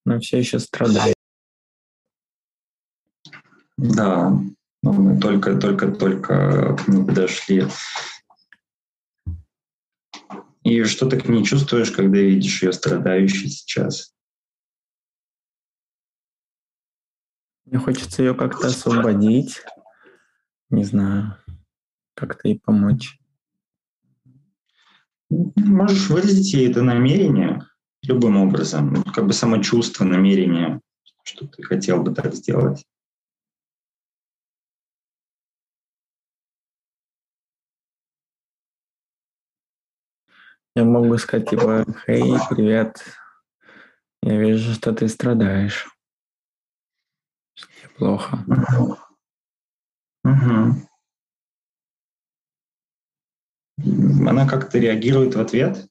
Но все еще страдает. Да, но мы только-только-только к ней подошли. И что ты к ней чувствуешь, когда видишь ее страдающей сейчас? Мне хочется ее как-то освободить. Не знаю, как-то ей помочь. Можешь выразить ей это намерение любым образом, как бы самочувство, намерение, что ты хотел бы так сделать. Я могу сказать, типа, «Хей, привет, я вижу, что ты страдаешь. плохо». Угу. Она как-то реагирует в ответ?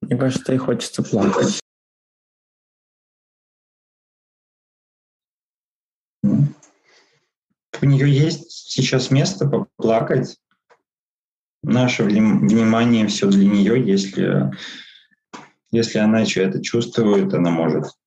Мне кажется, ей хочется плакать. У нее есть сейчас место поплакать. Наше внимание все для нее, если, если она это чувствует, она может.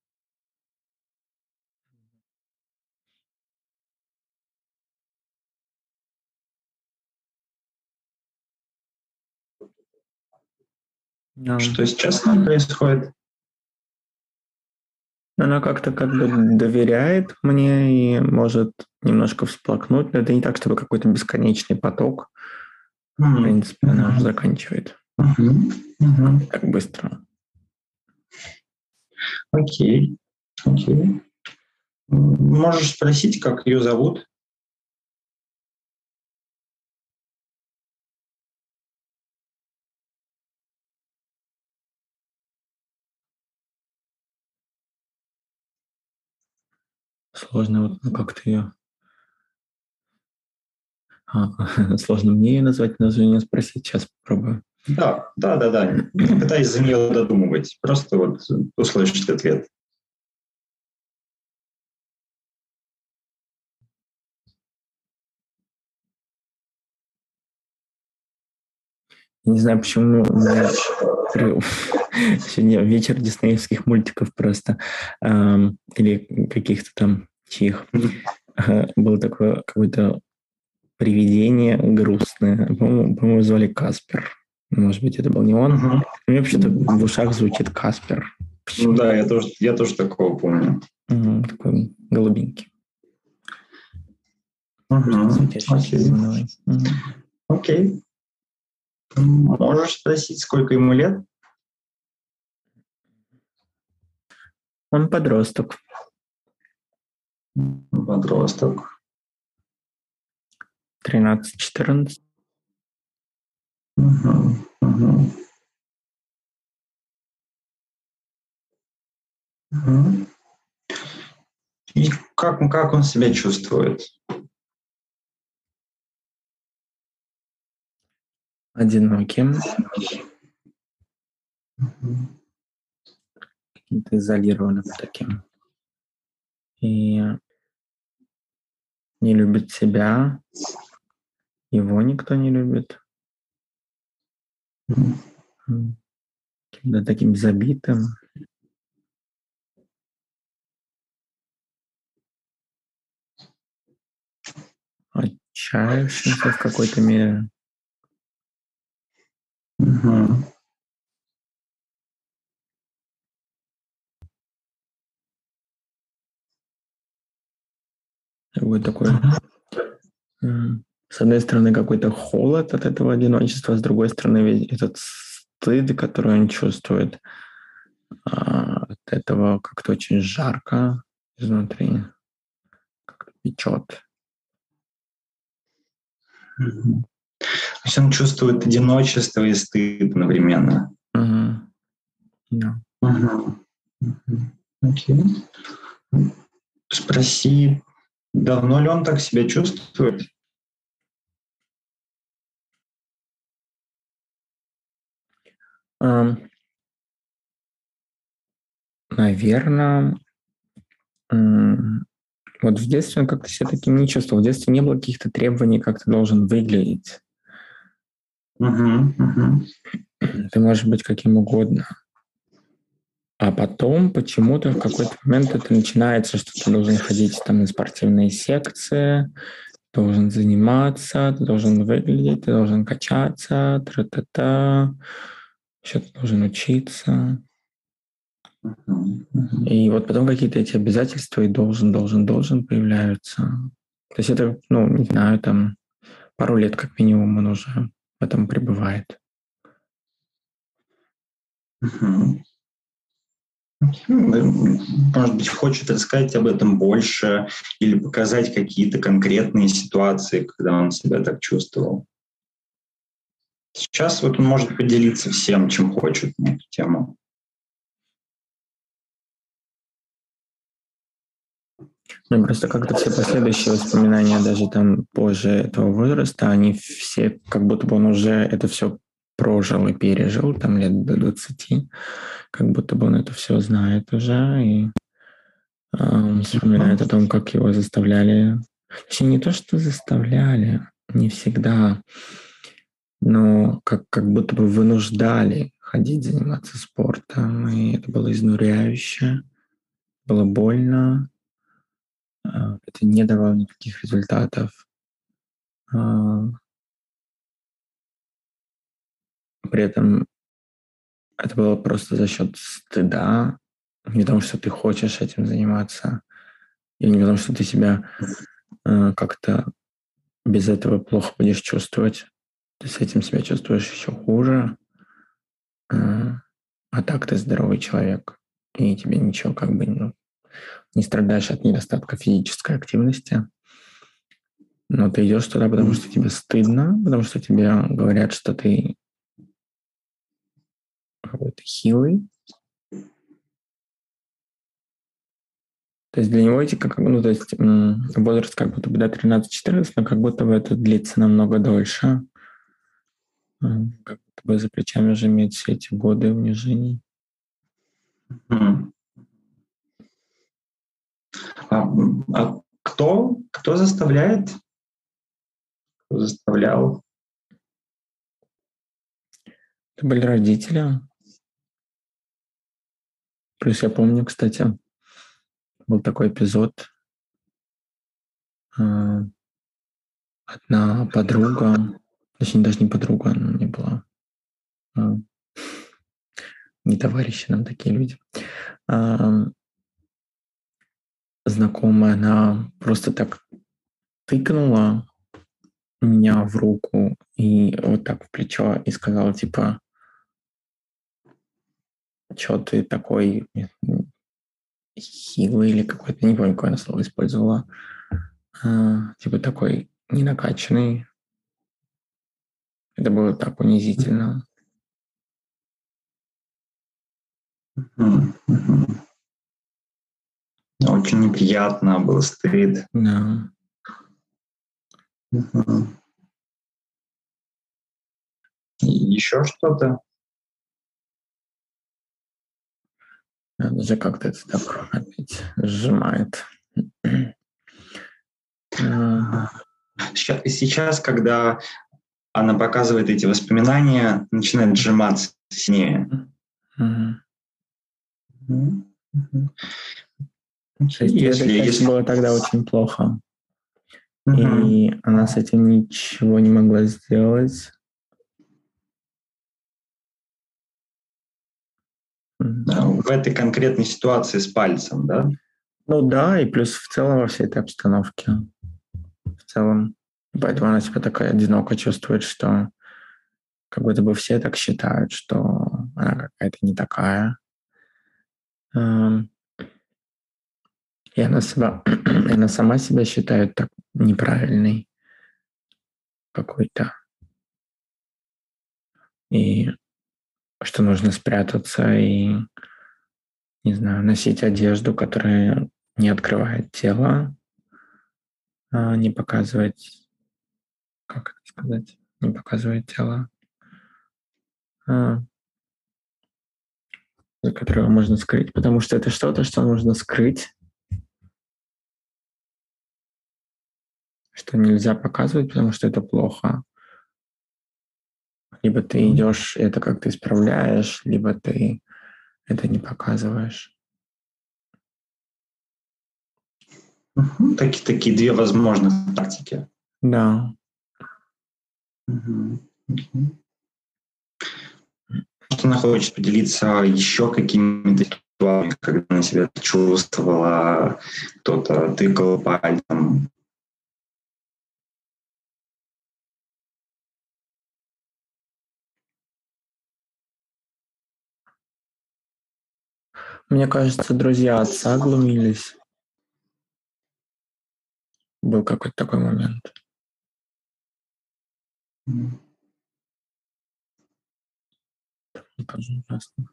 No. Что сейчас с ней происходит? Она как-то как бы доверяет мне и может немножко всплакнуть, но это не так, чтобы какой-то бесконечный поток. Mm-hmm. В принципе, она уже заканчивает. Mm-hmm. Mm-hmm. Так быстро. Окей. Okay. Окей. Okay. Можешь спросить, как ее зовут? Сложно вот ну, как-то ее... А, <laughs> сложно мне ее назвать, название спросить. Сейчас попробую. Да, да, да, да. Не пытаюсь за нее додумывать. Просто вот услышать ответ. Не знаю, почему у меня сегодня <laughs> вечер диснеевских мультиков просто, или каких-то там чьих. Было такое какое-то привидение грустное. По-моему, по звали Каспер. Может быть, это был не он. Угу. У меня вообще-то в ушах звучит Каспер. Почему? Ну да, я тоже, я тоже такого помню. Угу, такой голубенький. Угу. Окей. Угу. Окей. Можешь спросить, сколько ему лет? Он подросток. Подросток. 13-14. Угу, угу. Угу. И как, как он себя чувствует? одиноким, каким-то изолированным таким. И не любит себя, его никто не любит. Каким-то таким забитым. Отчаявшимся в какой-то мере. Угу. Вот такой. С одной стороны, какой-то холод от этого одиночества, с другой стороны, ведь этот стыд, который он чувствует, а, от этого как-то очень жарко изнутри, как-то печет. То есть он чувствует одиночество и стыд одновременно. Угу. Да. Угу. Окей. Спроси, давно ли он так себя чувствует? Um, наверное, вот в детстве он как-то себя таким не чувствовал. В детстве не было каких-то требований, как ты должен выглядеть. Угу, Ты можешь быть каким угодно. А потом почему-то в какой-то момент это начинается, что ты должен ходить там на спортивные секции, должен заниматься, ты должен выглядеть, ты должен качаться, тра-та-та, еще ты должен учиться. И вот потом какие-то эти обязательства и должен, должен, должен появляются. То есть это, ну, не знаю, там пару лет как минимум он уже в этом пребывает. Может быть, хочет рассказать об этом больше или показать какие-то конкретные ситуации, когда он себя так чувствовал. Сейчас вот он может поделиться всем, чем хочет на эту тему. Ну, просто как-то все последующие воспоминания, даже там позже этого возраста, они все, как будто бы он уже это все прожил и пережил, там лет до 20, как будто бы он это все знает уже и э, вспоминает о том, как его заставляли. Точнее, не то, что заставляли, не всегда, но как, как будто бы вынуждали ходить заниматься спортом, и это было изнуряюще, было больно, а, это не давало никаких результатов. При этом это было просто за счет стыда, не потому, что ты хочешь этим заниматься, или не потому, что ты себя э, как-то без этого плохо будешь чувствовать. Ты с этим себя чувствуешь еще хуже. Э, а так ты здоровый человек, и тебе ничего как бы ну, не страдаешь от недостатка физической активности. Но ты идешь туда, потому что тебе стыдно, потому что тебе говорят, что ты какой-то хилый. То есть для него эти, как, ну, то есть возраст как будто бы до 13-14, но как будто бы это длится намного дольше. Как будто бы за плечами уже иметь все эти годы унижений. А, а кто, кто заставляет? Кто заставлял? Это были родители. Плюс я помню, кстати, был такой эпизод. А, одна подруга, точнее, даже не подруга, она не была. А, не товарищи нам такие люди. А, знакомая, она просто так тыкнула меня в руку и вот так в плечо и сказала, типа, что ты такой хилый или какой-то, не помню, какое она слово использовала, а, типа такой ненакачанный. Это было так унизительно. Очень неприятно, был стыд. Да. Еще что-то? Даже как-то это так опять сжимает. Сейчас, сейчас, когда она показывает эти воспоминания, начинает сжиматься сильнее. Если, если было тогда очень плохо, и она с этим ничего не могла сделать, в этой конкретной ситуации с пальцем, да? Ну да, и плюс в целом во всей этой обстановке. В целом. Поэтому она себя такая одиноко чувствует, что как будто бы все так считают, что она какая-то не такая. Эм, и она, себя, <clears throat> и она сама себя считает так неправильной какой-то. И что нужно спрятаться и, не знаю, носить одежду, которая не открывает тело, а не показывать, как это сказать, не показывает тело, а, за которого можно скрыть, потому что это что-то, что нужно скрыть, что нельзя показывать, потому что это плохо. Либо ты идешь, это как-то исправляешь, либо ты это не показываешь. Угу. Такие, такие две возможных тактики. Да. Угу. Что она хочет поделиться еще какими-то ситуациями, когда она себя чувствовала, кто-то тыкал пальцем, Мне кажется, друзья отца глумились. Был какой-то такой момент. Ужасно.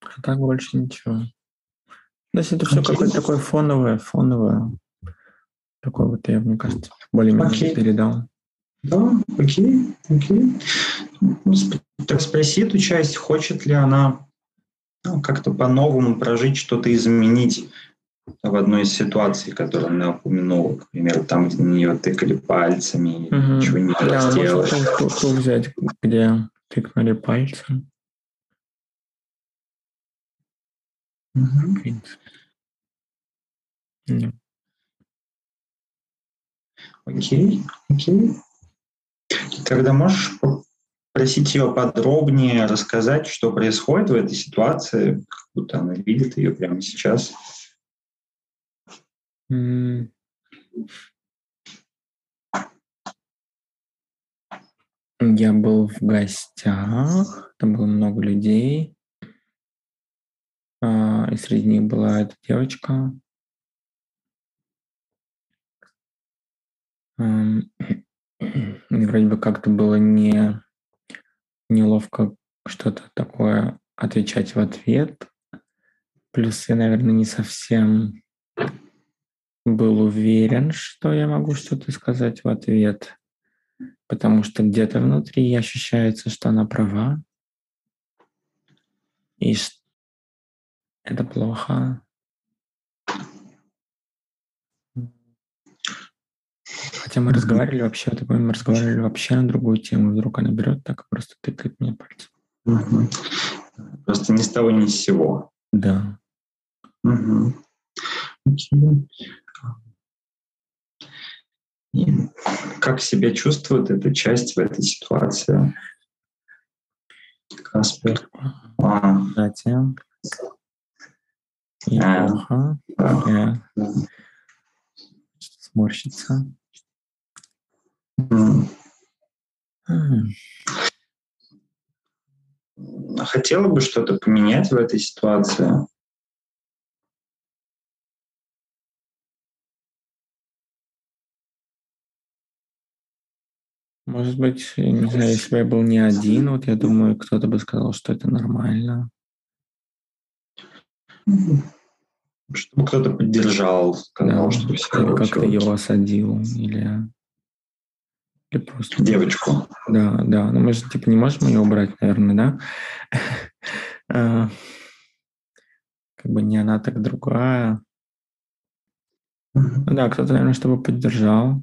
А так больше ничего. То есть это все какое-то такое фоновое, фоновое. Такое вот я, мне кажется, более-менее передал. Да, окей, окей. Так спроси эту часть, хочет ли она ну, как-то по-новому прожить, что-то изменить в одной из ситуаций, которую она упомянула, к примеру, там, где на нее тыкали пальцами, угу. ничего не да, сделать. Можно взять, где тыкнули пальцем. Угу. Окей, окей. Тогда можешь просить ее подробнее рассказать, что происходит в этой ситуации, как будто она видит ее прямо сейчас. Я был в гостях, там было много людей, а, и среди них была эта девочка. <clears throat> И вроде бы как-то было не неловко что-то такое отвечать в ответ. Плюс я, наверное, не совсем был уверен, что я могу что-то сказать в ответ, потому что где-то внутри ощущается, что она права, и это плохо. Хотя мы разговаривали вообще, такой, мы разговаривали вообще на другую тему, вдруг она берет так и просто тыкает мне пальцем. Просто ни с того, ни с сего. Да. Угу. И как себя чувствует эта часть в этой ситуации? Каспер. А. Затем. И а. Да. Сморщится. Хотела бы что-то поменять в этой ситуации? Может быть, не знаю, если бы я был не один, вот я думаю, кто-то бы сказал, что это нормально. Чтобы кто-то поддержал, сказал, да, что все как-то его осадил, или или просто... Девочку. Да, да. Но ну, мы же типа не можем ее убрать, наверное, да? <laughs> А, как бы не она, так другая. Ну да, кто-то, наверное, чтобы поддержал.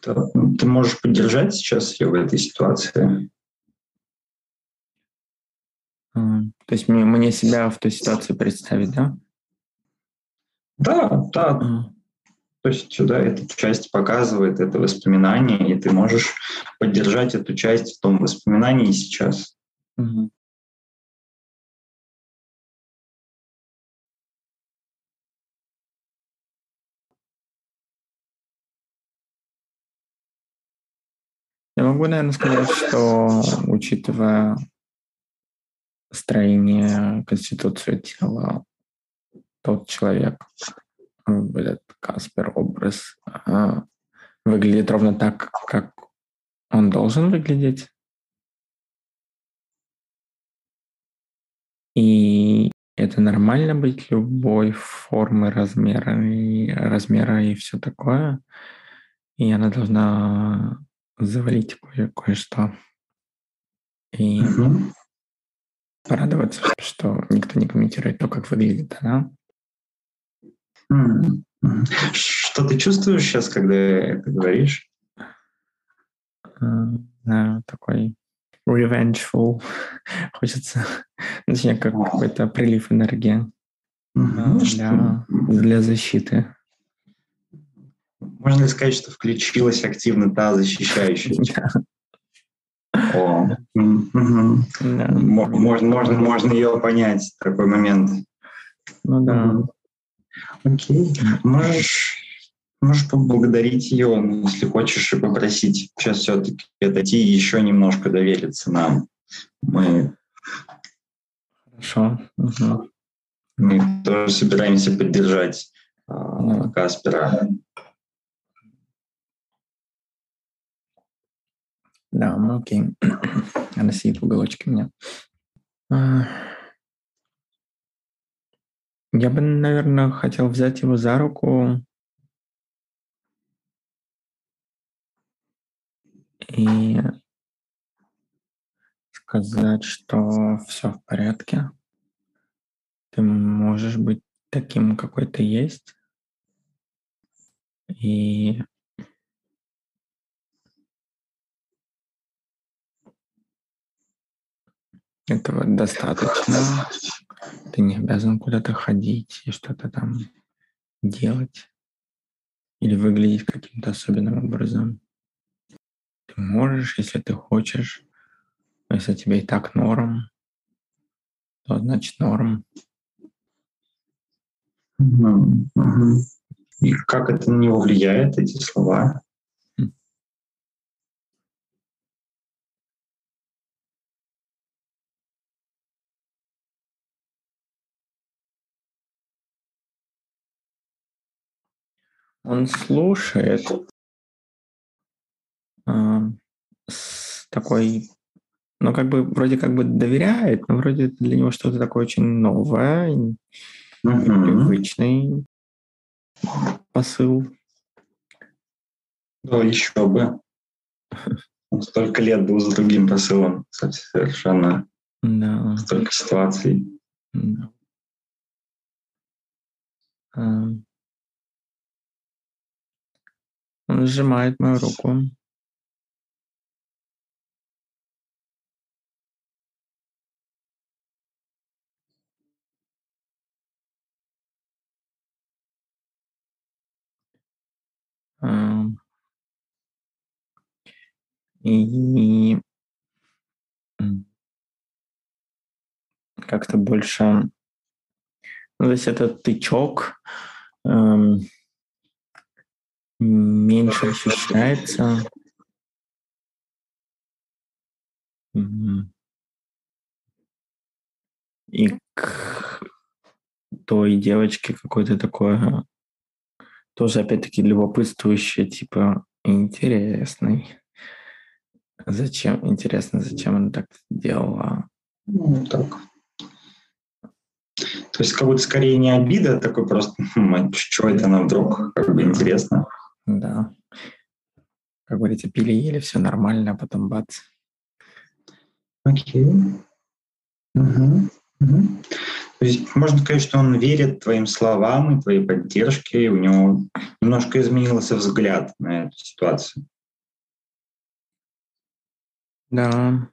Ты можешь поддержать сейчас ее в этой ситуации? А, то есть мне, мне себя в той ситуации представить, да? Да, да. То есть сюда эта часть показывает это воспоминание, и ты можешь поддержать эту часть в том воспоминании сейчас. Я могу, наверное, сказать, что, учитывая строение конституции тела, тот человек, этот Каспер образ а, выглядит ровно так, как он должен выглядеть. И это нормально быть любой формы, размера и размера и все такое. И она должна завалить кое- кое-что. И угу. порадоваться, что никто не комментирует то, как выглядит она. Что ты чувствуешь сейчас, когда это говоришь? Да, такой revengeful. <laughs> Хочется, точнее, как какой-то прилив энергии для, для защиты. Можно ли сказать, что включилась активно та защищающая? <laughs> О, можно, можно, можно ее понять, такой момент. Ну да. Окей. Можешь, можешь поблагодарить ее, ну, если хочешь, и попросить сейчас все-таки отойти и еще немножко довериться нам. Мы... Хорошо. Угу. Мы тоже собираемся поддержать э, Каспера. Да, ну окей. <clears throat> Она сидит в уголочке меня. Я бы, наверное, хотел взять его за руку и сказать, что все в порядке. Ты можешь быть таким, какой ты есть. И этого достаточно. Ты не обязан куда-то ходить и что-то там делать или выглядеть каким-то особенным образом. Ты можешь, если ты хочешь. Если тебе и так норм, то значит норм. И как это на него влияет, эти слова? Он слушает э, с такой, ну, как бы, вроде как бы доверяет, но вроде для него что-то такое очень новое, угу. непривычный посыл. Ну, еще бы. Он столько лет был с другим посылом, совершенно. Да. Столько ситуаций. Да. Он сжимает мою руку. И как-то больше... Ну, то есть этот тычок эм, меньше ощущается. И к той девочке какой-то такое тоже опять-таки любопытствующее, типа интересный. Зачем, интересно, зачем она так сделала? Ну, так. То есть как будто скорее не обида, а такой просто, хм, что это она вдруг, как бы интересно. Да. Как говорится, пили ели, все нормально, а потом бац. Окей. Угу. Угу. То есть можно сказать, что он верит твоим словам и твоей поддержке, и у него немножко изменился взгляд на эту ситуацию. Да.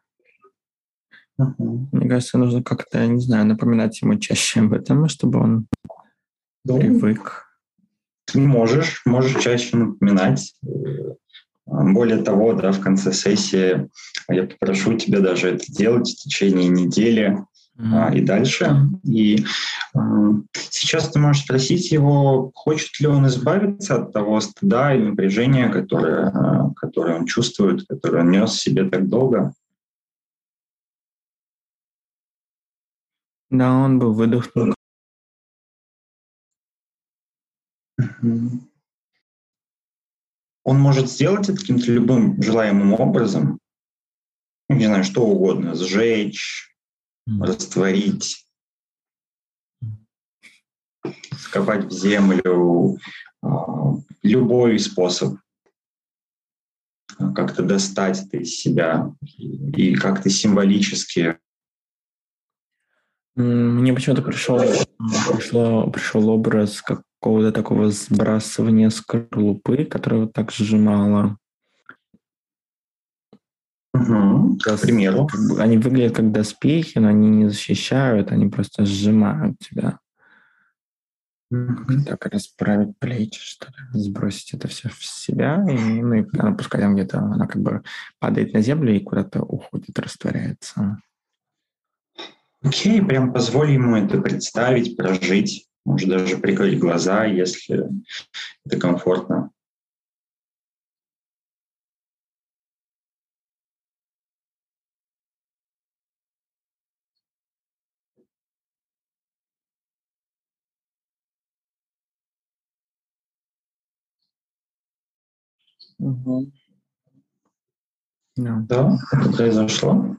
Угу. Мне кажется, нужно как-то, не знаю, напоминать ему чаще об этом, чтобы он да. привык. Можешь, можешь чаще напоминать. Более того, да, в конце сессии я попрошу тебя даже это делать в течение недели mm-hmm. и дальше. И э, сейчас ты можешь спросить его, хочет ли он избавиться от того стыда и напряжения, которое, э, которое он чувствует, которое он нес себе так долго. Да, он бы выдохнул. Он может сделать это каким-то любым желаемым образом, ну, не знаю, что угодно, сжечь, mm. растворить, скопать в землю, а, любой способ. Как-то достать это из себя. И как-то символически мне почему-то пришел, пришло, пришел образ какого-то такого сбрасывания скорлупы, которая вот так сжимала. Угу, к примеру. Как бы, они выглядят как доспехи, но они не защищают, они просто сжимают тебя. Как так расправить плечи, что ли, сбросить это все в себя, и, ну и она пускай там где-то, она как бы падает на землю и куда-то уходит, растворяется. Окей, прям позволь ему это представить, прожить. Может даже прикрыть глаза, если это комфортно. Угу. Да. да, это произошло.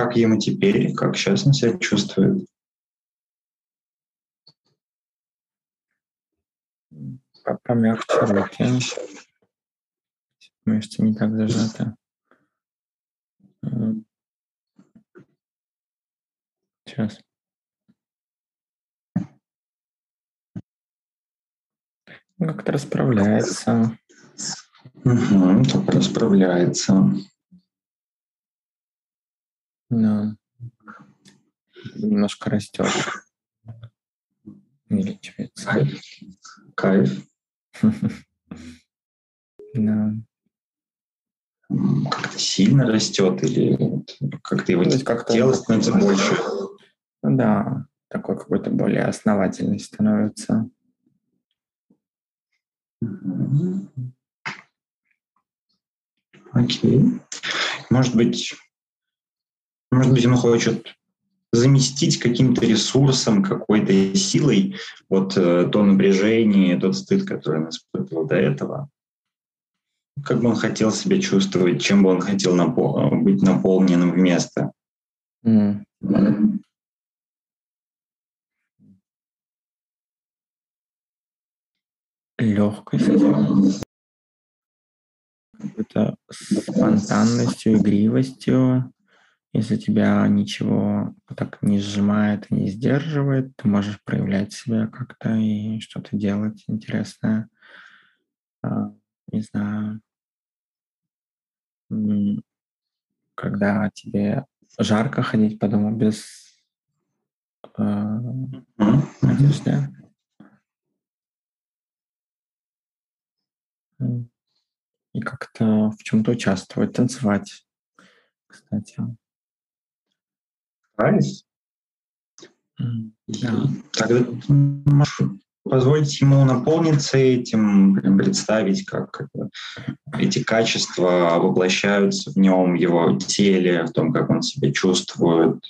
Как ему теперь, как сейчас он себя чувствует? Помягче руки. Мышцы не так зажаты. Сейчас. Как-то расправляется. Угу, только расправляется. Да. Немножко растет. Увеличивается. Кайф. <laughs> Да. Как-то сильно растет или как-то его как тело становится больше? Да, такой какой-то более основательный становится. Окей. Может быть, может быть, он хочет заместить каким-то ресурсом, какой-то силой вот э, то напряжение, тот стыд, который он испытывал до этого. Как бы он хотел себя чувствовать, чем бы он хотел напол- быть наполненным вместо. Mm. Легкость, какой-то спонтанностью, игривостью, если тебя ничего так не сжимает, не сдерживает, ты можешь проявлять себя как-то и что-то делать интересное. А, не знаю, когда тебе жарко ходить по дому без э, одежды. И как-то в чем-то участвовать, танцевать, кстати. Прайс? Да. Тогда позволить ему наполниться этим, представить, как эти качества воплощаются в нем, в его теле, в том, как он себя чувствует,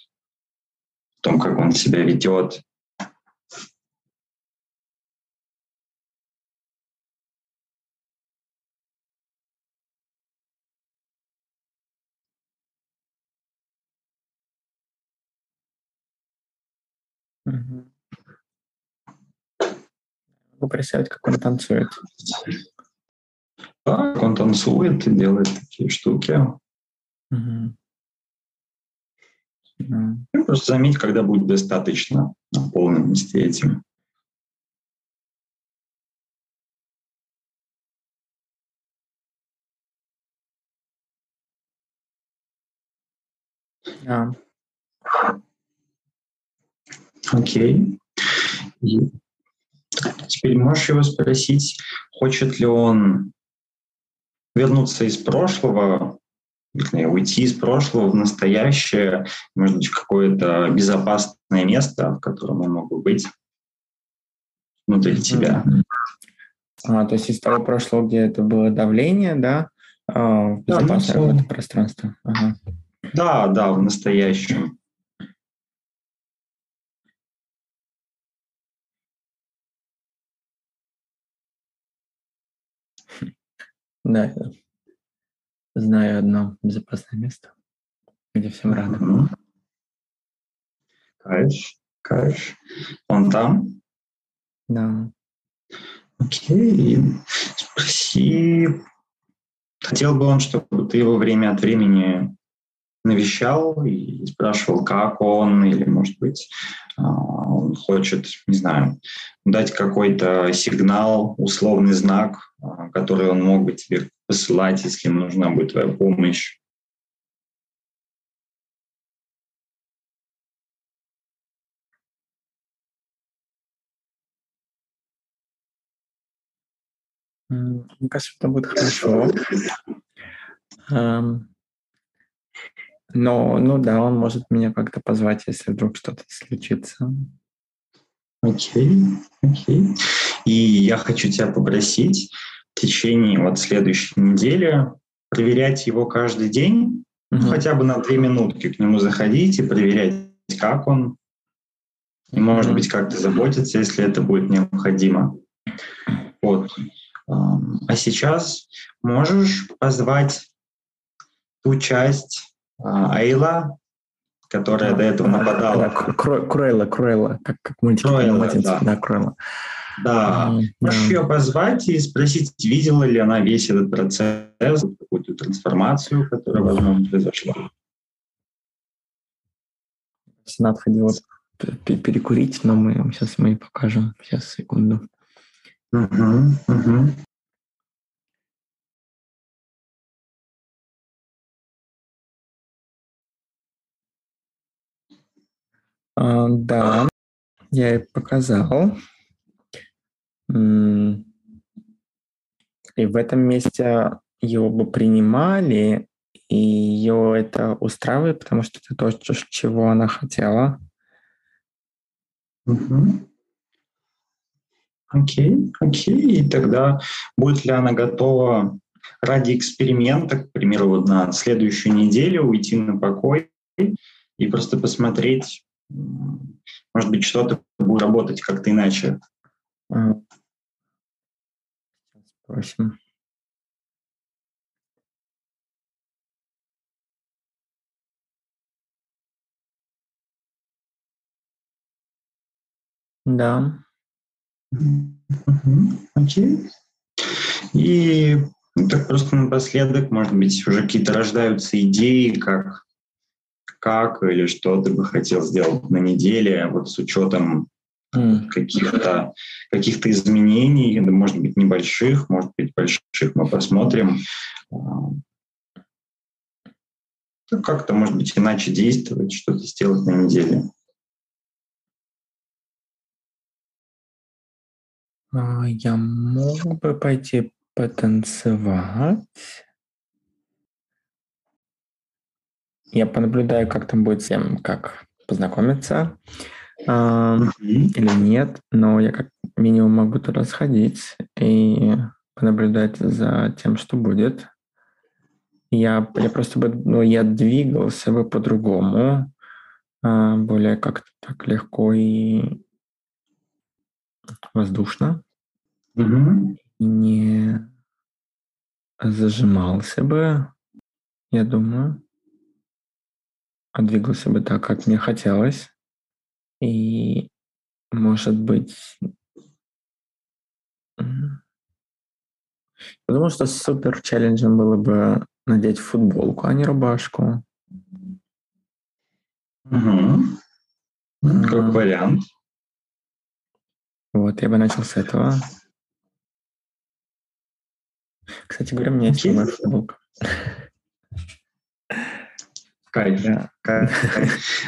в том, как он себя ведет. Угу. Могу представить, как он танцует. Да, он танцует и делает такие штуки. Угу. Mm. Просто заметь, когда будет достаточно наполненности этим. Да. Окей. И теперь можешь его спросить, хочет ли он вернуться из прошлого, уйти из прошлого в настоящее, может быть, в какое-то безопасное место, в котором он мог бы быть внутри mm-hmm. тебя. А, то есть из того прошлого, где это было давление, да, а, в безопасное да, пространство. Ага. Да, да, в настоящем. Да, знаю одно безопасное место, где всем рады. Кайф, кайф. Он там? Да. Окей. Спроси, хотел бы он, чтобы ты его время от времени навещал и спрашивал, как он, или, может быть, а, он хочет, не знаю, дать какой-то сигнал, условный знак, а, который он мог бы тебе посылать, если ему нужна будет твоя помощь. Мне кажется, это будет хорошо. <laughs> Но, ну да, он может меня как-то позвать, если вдруг что-то случится. Окей, окей. И я хочу тебя попросить в течение вот следующей недели проверять его каждый день, угу. хотя бы на две минутки к нему заходить и проверять, как он, и, может быть, как-то заботиться, если это будет необходимо. Вот. А сейчас можешь позвать ту часть Айла, которая до этого нападала. Да, Круэлла, Круэлла, как, как мультик да. да, Круэлла. Да, а, можешь да. ее позвать и спросить, видела ли она весь этот процесс, какую-то трансформацию, которая, возможно, произошла. Надо ходила перекурить, но мы сейчас мы покажем. Сейчас, секунду. Угу, угу. Да, я ей показал. И в этом месте его бы принимали, и ее это устраивает, потому что это то, чего она хотела. Угу. Окей, окей. И тогда будет ли она готова ради эксперимента, к примеру, вот на следующую неделю уйти на покой и просто посмотреть, может быть, что-то будет работать как-то иначе? Спросим. Да. Окей. И ну, так просто напоследок, может быть, уже какие-то рождаются идеи, как, как или что ты бы хотел сделать на неделе, вот с учетом mm. каких-то каких изменений, может быть, небольших, может быть, больших, мы посмотрим. Как-то, может быть, иначе действовать, что-то сделать на неделе. А, я мог бы пойти потанцевать. Я понаблюдаю, как там будет всем, как познакомиться э, или нет, но я как минимум могу туда сходить и понаблюдать за тем, что будет. Я, я просто бы, ну, я двигался бы по-другому, э, более как-то так легко и воздушно. Угу. Не зажимался бы, я думаю, а бы так, как мне хотелось. И, может быть, я думаю, что супер челленджем было бы надеть футболку, а не рубашку. Угу. Как вариант. Вот, я бы начал с этого. Кстати говоря, у меня есть футболка. Кайф. Да. Кайф.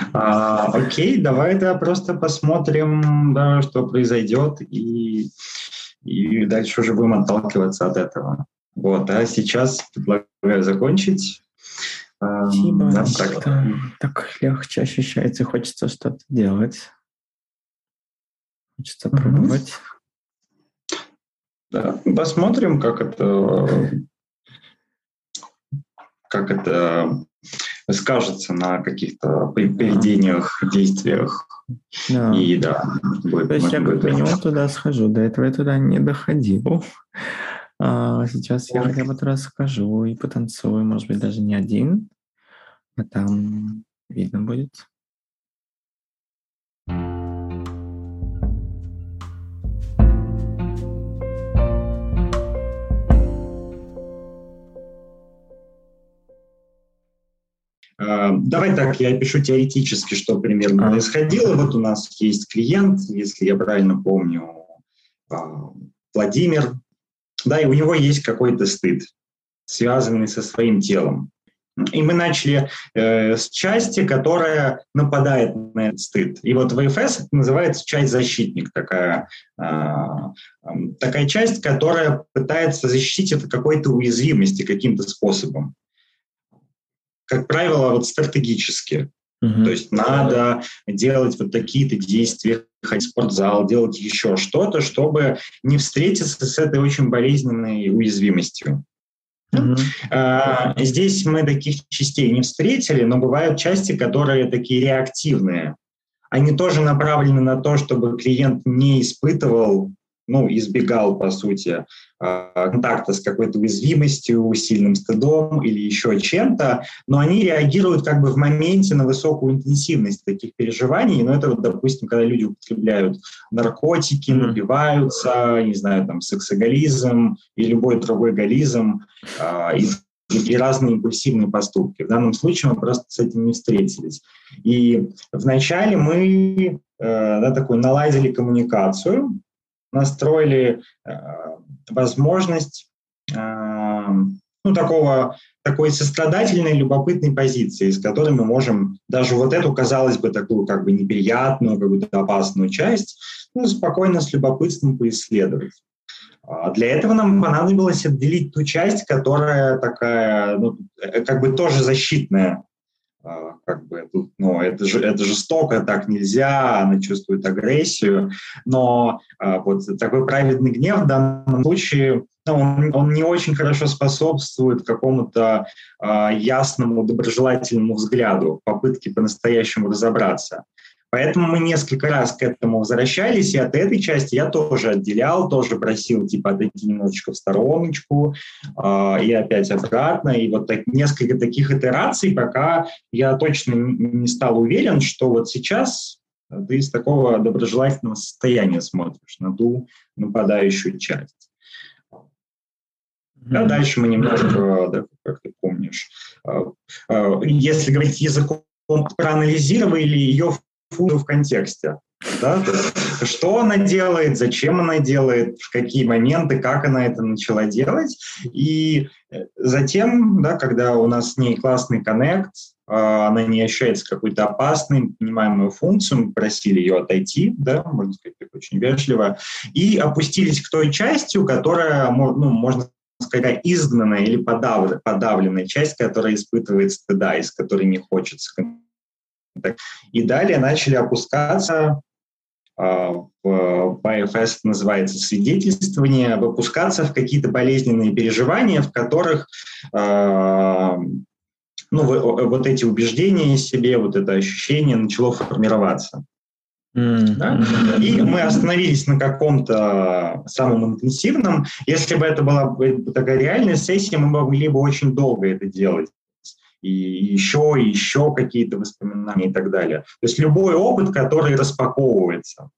<laughs> А, окей, давай да, просто посмотрим, да, что произойдет, и, и дальше уже будем отталкиваться от этого. Вот, а сейчас предлагаю закончить. Спасибо. Да, так. так легче ощущается, хочется что-то делать. Хочется mm-hmm. пробовать. Да, посмотрим, как это как это скажется на каких-то поведениях, действиях. Да. И да, будет, То есть я как минимум туда схожу. До этого я туда не доходил. А сейчас я хотя бы туда схожу и потанцую, может быть, даже не один, а там видно будет. Давай так, я пишу теоретически, что примерно происходило. Вот у нас есть клиент, если я правильно помню, а, Владимир, да, и у него есть какой-то стыд, связанный со своим телом. И мы начали э, с части, которая нападает на этот стыд. И вот в ВФС это называется часть защитник, такая, э, такая часть, которая пытается защитить от какой-то уязвимости каким-то способом как правило, вот стратегически. Uh-huh. То есть надо делать вот такие-то действия, ходить в спортзал, делать еще что-то, чтобы не встретиться с этой очень болезненной уязвимостью. Uh-huh. А, здесь мы таких частей не встретили, но бывают части, которые такие реактивные. Они тоже направлены на то, чтобы клиент не испытывал ну, избегал, по сути, а, контакта с какой-то уязвимостью, сильным стыдом или еще чем-то, но они реагируют как бы в моменте на высокую интенсивность таких переживаний. Ну, это вот, допустим, когда люди употребляют наркотики, напиваются, не знаю, там, сексоголизм и любой другой голизм, а, и и разные импульсивные поступки. В данном случае мы просто с этим не встретились. И вначале мы э, да, такой наладили коммуникацию, настроили э, возможность э, ну, такого, такой сострадательной, любопытной позиции, с которой мы можем даже вот эту, казалось бы, такую как бы неприятную, какую-то опасную часть, ну, спокойно с любопытством поисследовать. А для этого нам понадобилось отделить ту часть, которая такая, ну, э, как бы тоже защитная. А, как бы тут, ну, это, же, это жестоко, так нельзя, она чувствует агрессию, но а, вот такой праведный гнев в данном случае, ну, он, он не очень хорошо способствует какому-то а, ясному, доброжелательному взгляду, попытке по-настоящему разобраться. Поэтому мы несколько раз к этому возвращались, и от этой части я тоже отделял, тоже просил типа отойти немножечко в стороночку, э, и опять обратно. И вот так, несколько таких итераций, пока я точно не стал уверен, что вот сейчас ты из такого доброжелательного состояния смотришь на ту нападающую часть. А дальше мы немножко, да, как ты помнишь, а, а, если говорить языком, проанализировали ее в контексте. Да? Что она делает, зачем она делает, в какие моменты, как она это начала делать. И э, затем, да, когда у нас с ней классный коннект, а, она не ощущается какой-то опасной, понимаемую функцию, мы просили ее отойти, да, можно сказать, очень вежливо, и опустились к той части, которая, ну, можно сказать, изгнанная или подавленная, подавленная часть, которая испытывает стыда, из которой не хочется и далее начали опускаться а, в ПФС называется свидетельствование, выпускаться в какие-то болезненные переживания, в которых а, ну, вот эти убеждения себе, вот это ощущение начало формироваться. Mm-hmm. Да? И мы остановились на каком-то самом интенсивном. Если бы это была такая реальная сессия, мы могли бы очень долго это делать и еще, и еще какие-то воспоминания и так далее. То есть любой опыт, который распаковывается.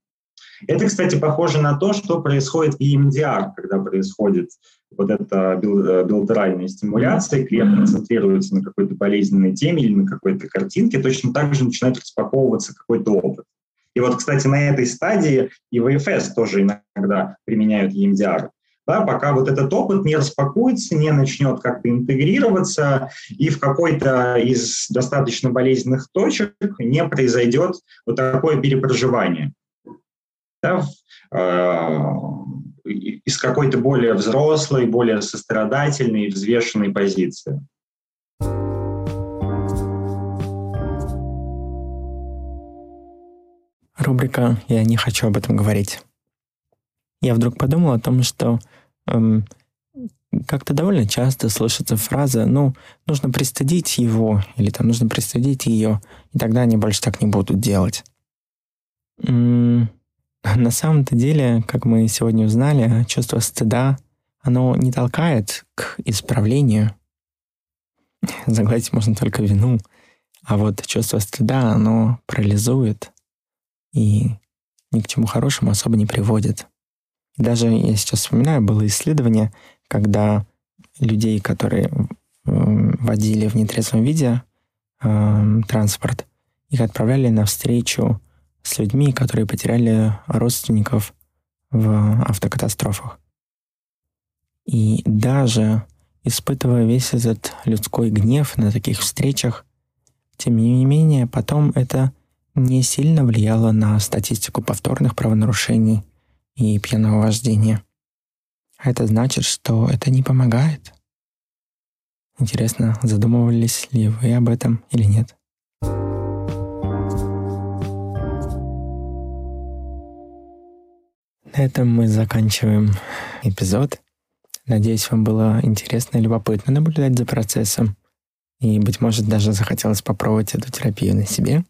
Это, кстати, похоже на то, что происходит в EMDR, когда происходит вот эта билатеральная стимуляция, клиент концентрируется на какой-то болезненной теме или на какой-то картинке, точно так же начинает распаковываться какой-то опыт. И вот, кстати, на этой стадии и ВФС тоже иногда применяют EMDR да, пока вот этот опыт не распакуется, не начнет как-то интегрироваться, и в какой-то из достаточно болезненных точек не произойдет вот такое перепроживание. Да, э, из какой-то более взрослой, более сострадательной, взвешенной позиции. Рубрика «Я не хочу об этом говорить» я вдруг подумал о том, что эм, как-то довольно часто слышится фраза, ну, нужно пристыдить его, или там нужно пристыдить ее, и тогда они больше так не будут делать. М-м- <laughs> на самом-то деле, как мы сегодня узнали, чувство стыда, оно не толкает к исправлению. <laughs> Загладить можно только вину, а вот чувство стыда, оно парализует и ни к чему хорошему особо не приводит. Даже я сейчас вспоминаю, было исследование, когда людей, которые водили в нетрезвом виде э, транспорт, их отправляли на встречу с людьми, которые потеряли родственников в автокатастрофах. И даже испытывая весь этот людской гнев на таких встречах, тем не менее, потом это не сильно влияло на статистику повторных правонарушений – и пьяного вождения. А это значит, что это не помогает. Интересно, задумывались ли вы об этом или нет? На этом мы заканчиваем эпизод. Надеюсь, вам было интересно и любопытно наблюдать за процессом. И, быть может, даже захотелось попробовать эту терапию на себе.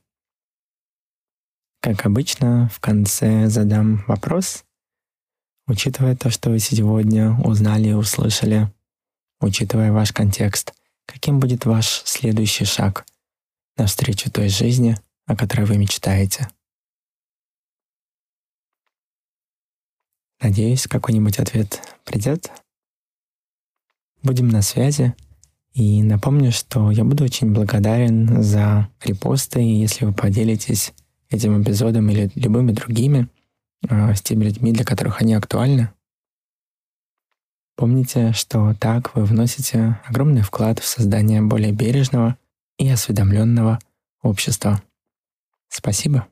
Как обычно, в конце задам вопрос, Учитывая то, что вы сегодня узнали и услышали, учитывая ваш контекст, каким будет ваш следующий шаг навстречу той жизни, о которой вы мечтаете? Надеюсь, какой-нибудь ответ придет. Будем на связи. И напомню, что я буду очень благодарен за репосты, если вы поделитесь этим эпизодом или любыми другими — с теми людьми, для которых они актуальны. Помните, что так вы вносите огромный вклад в создание более бережного и осведомленного общества. Спасибо.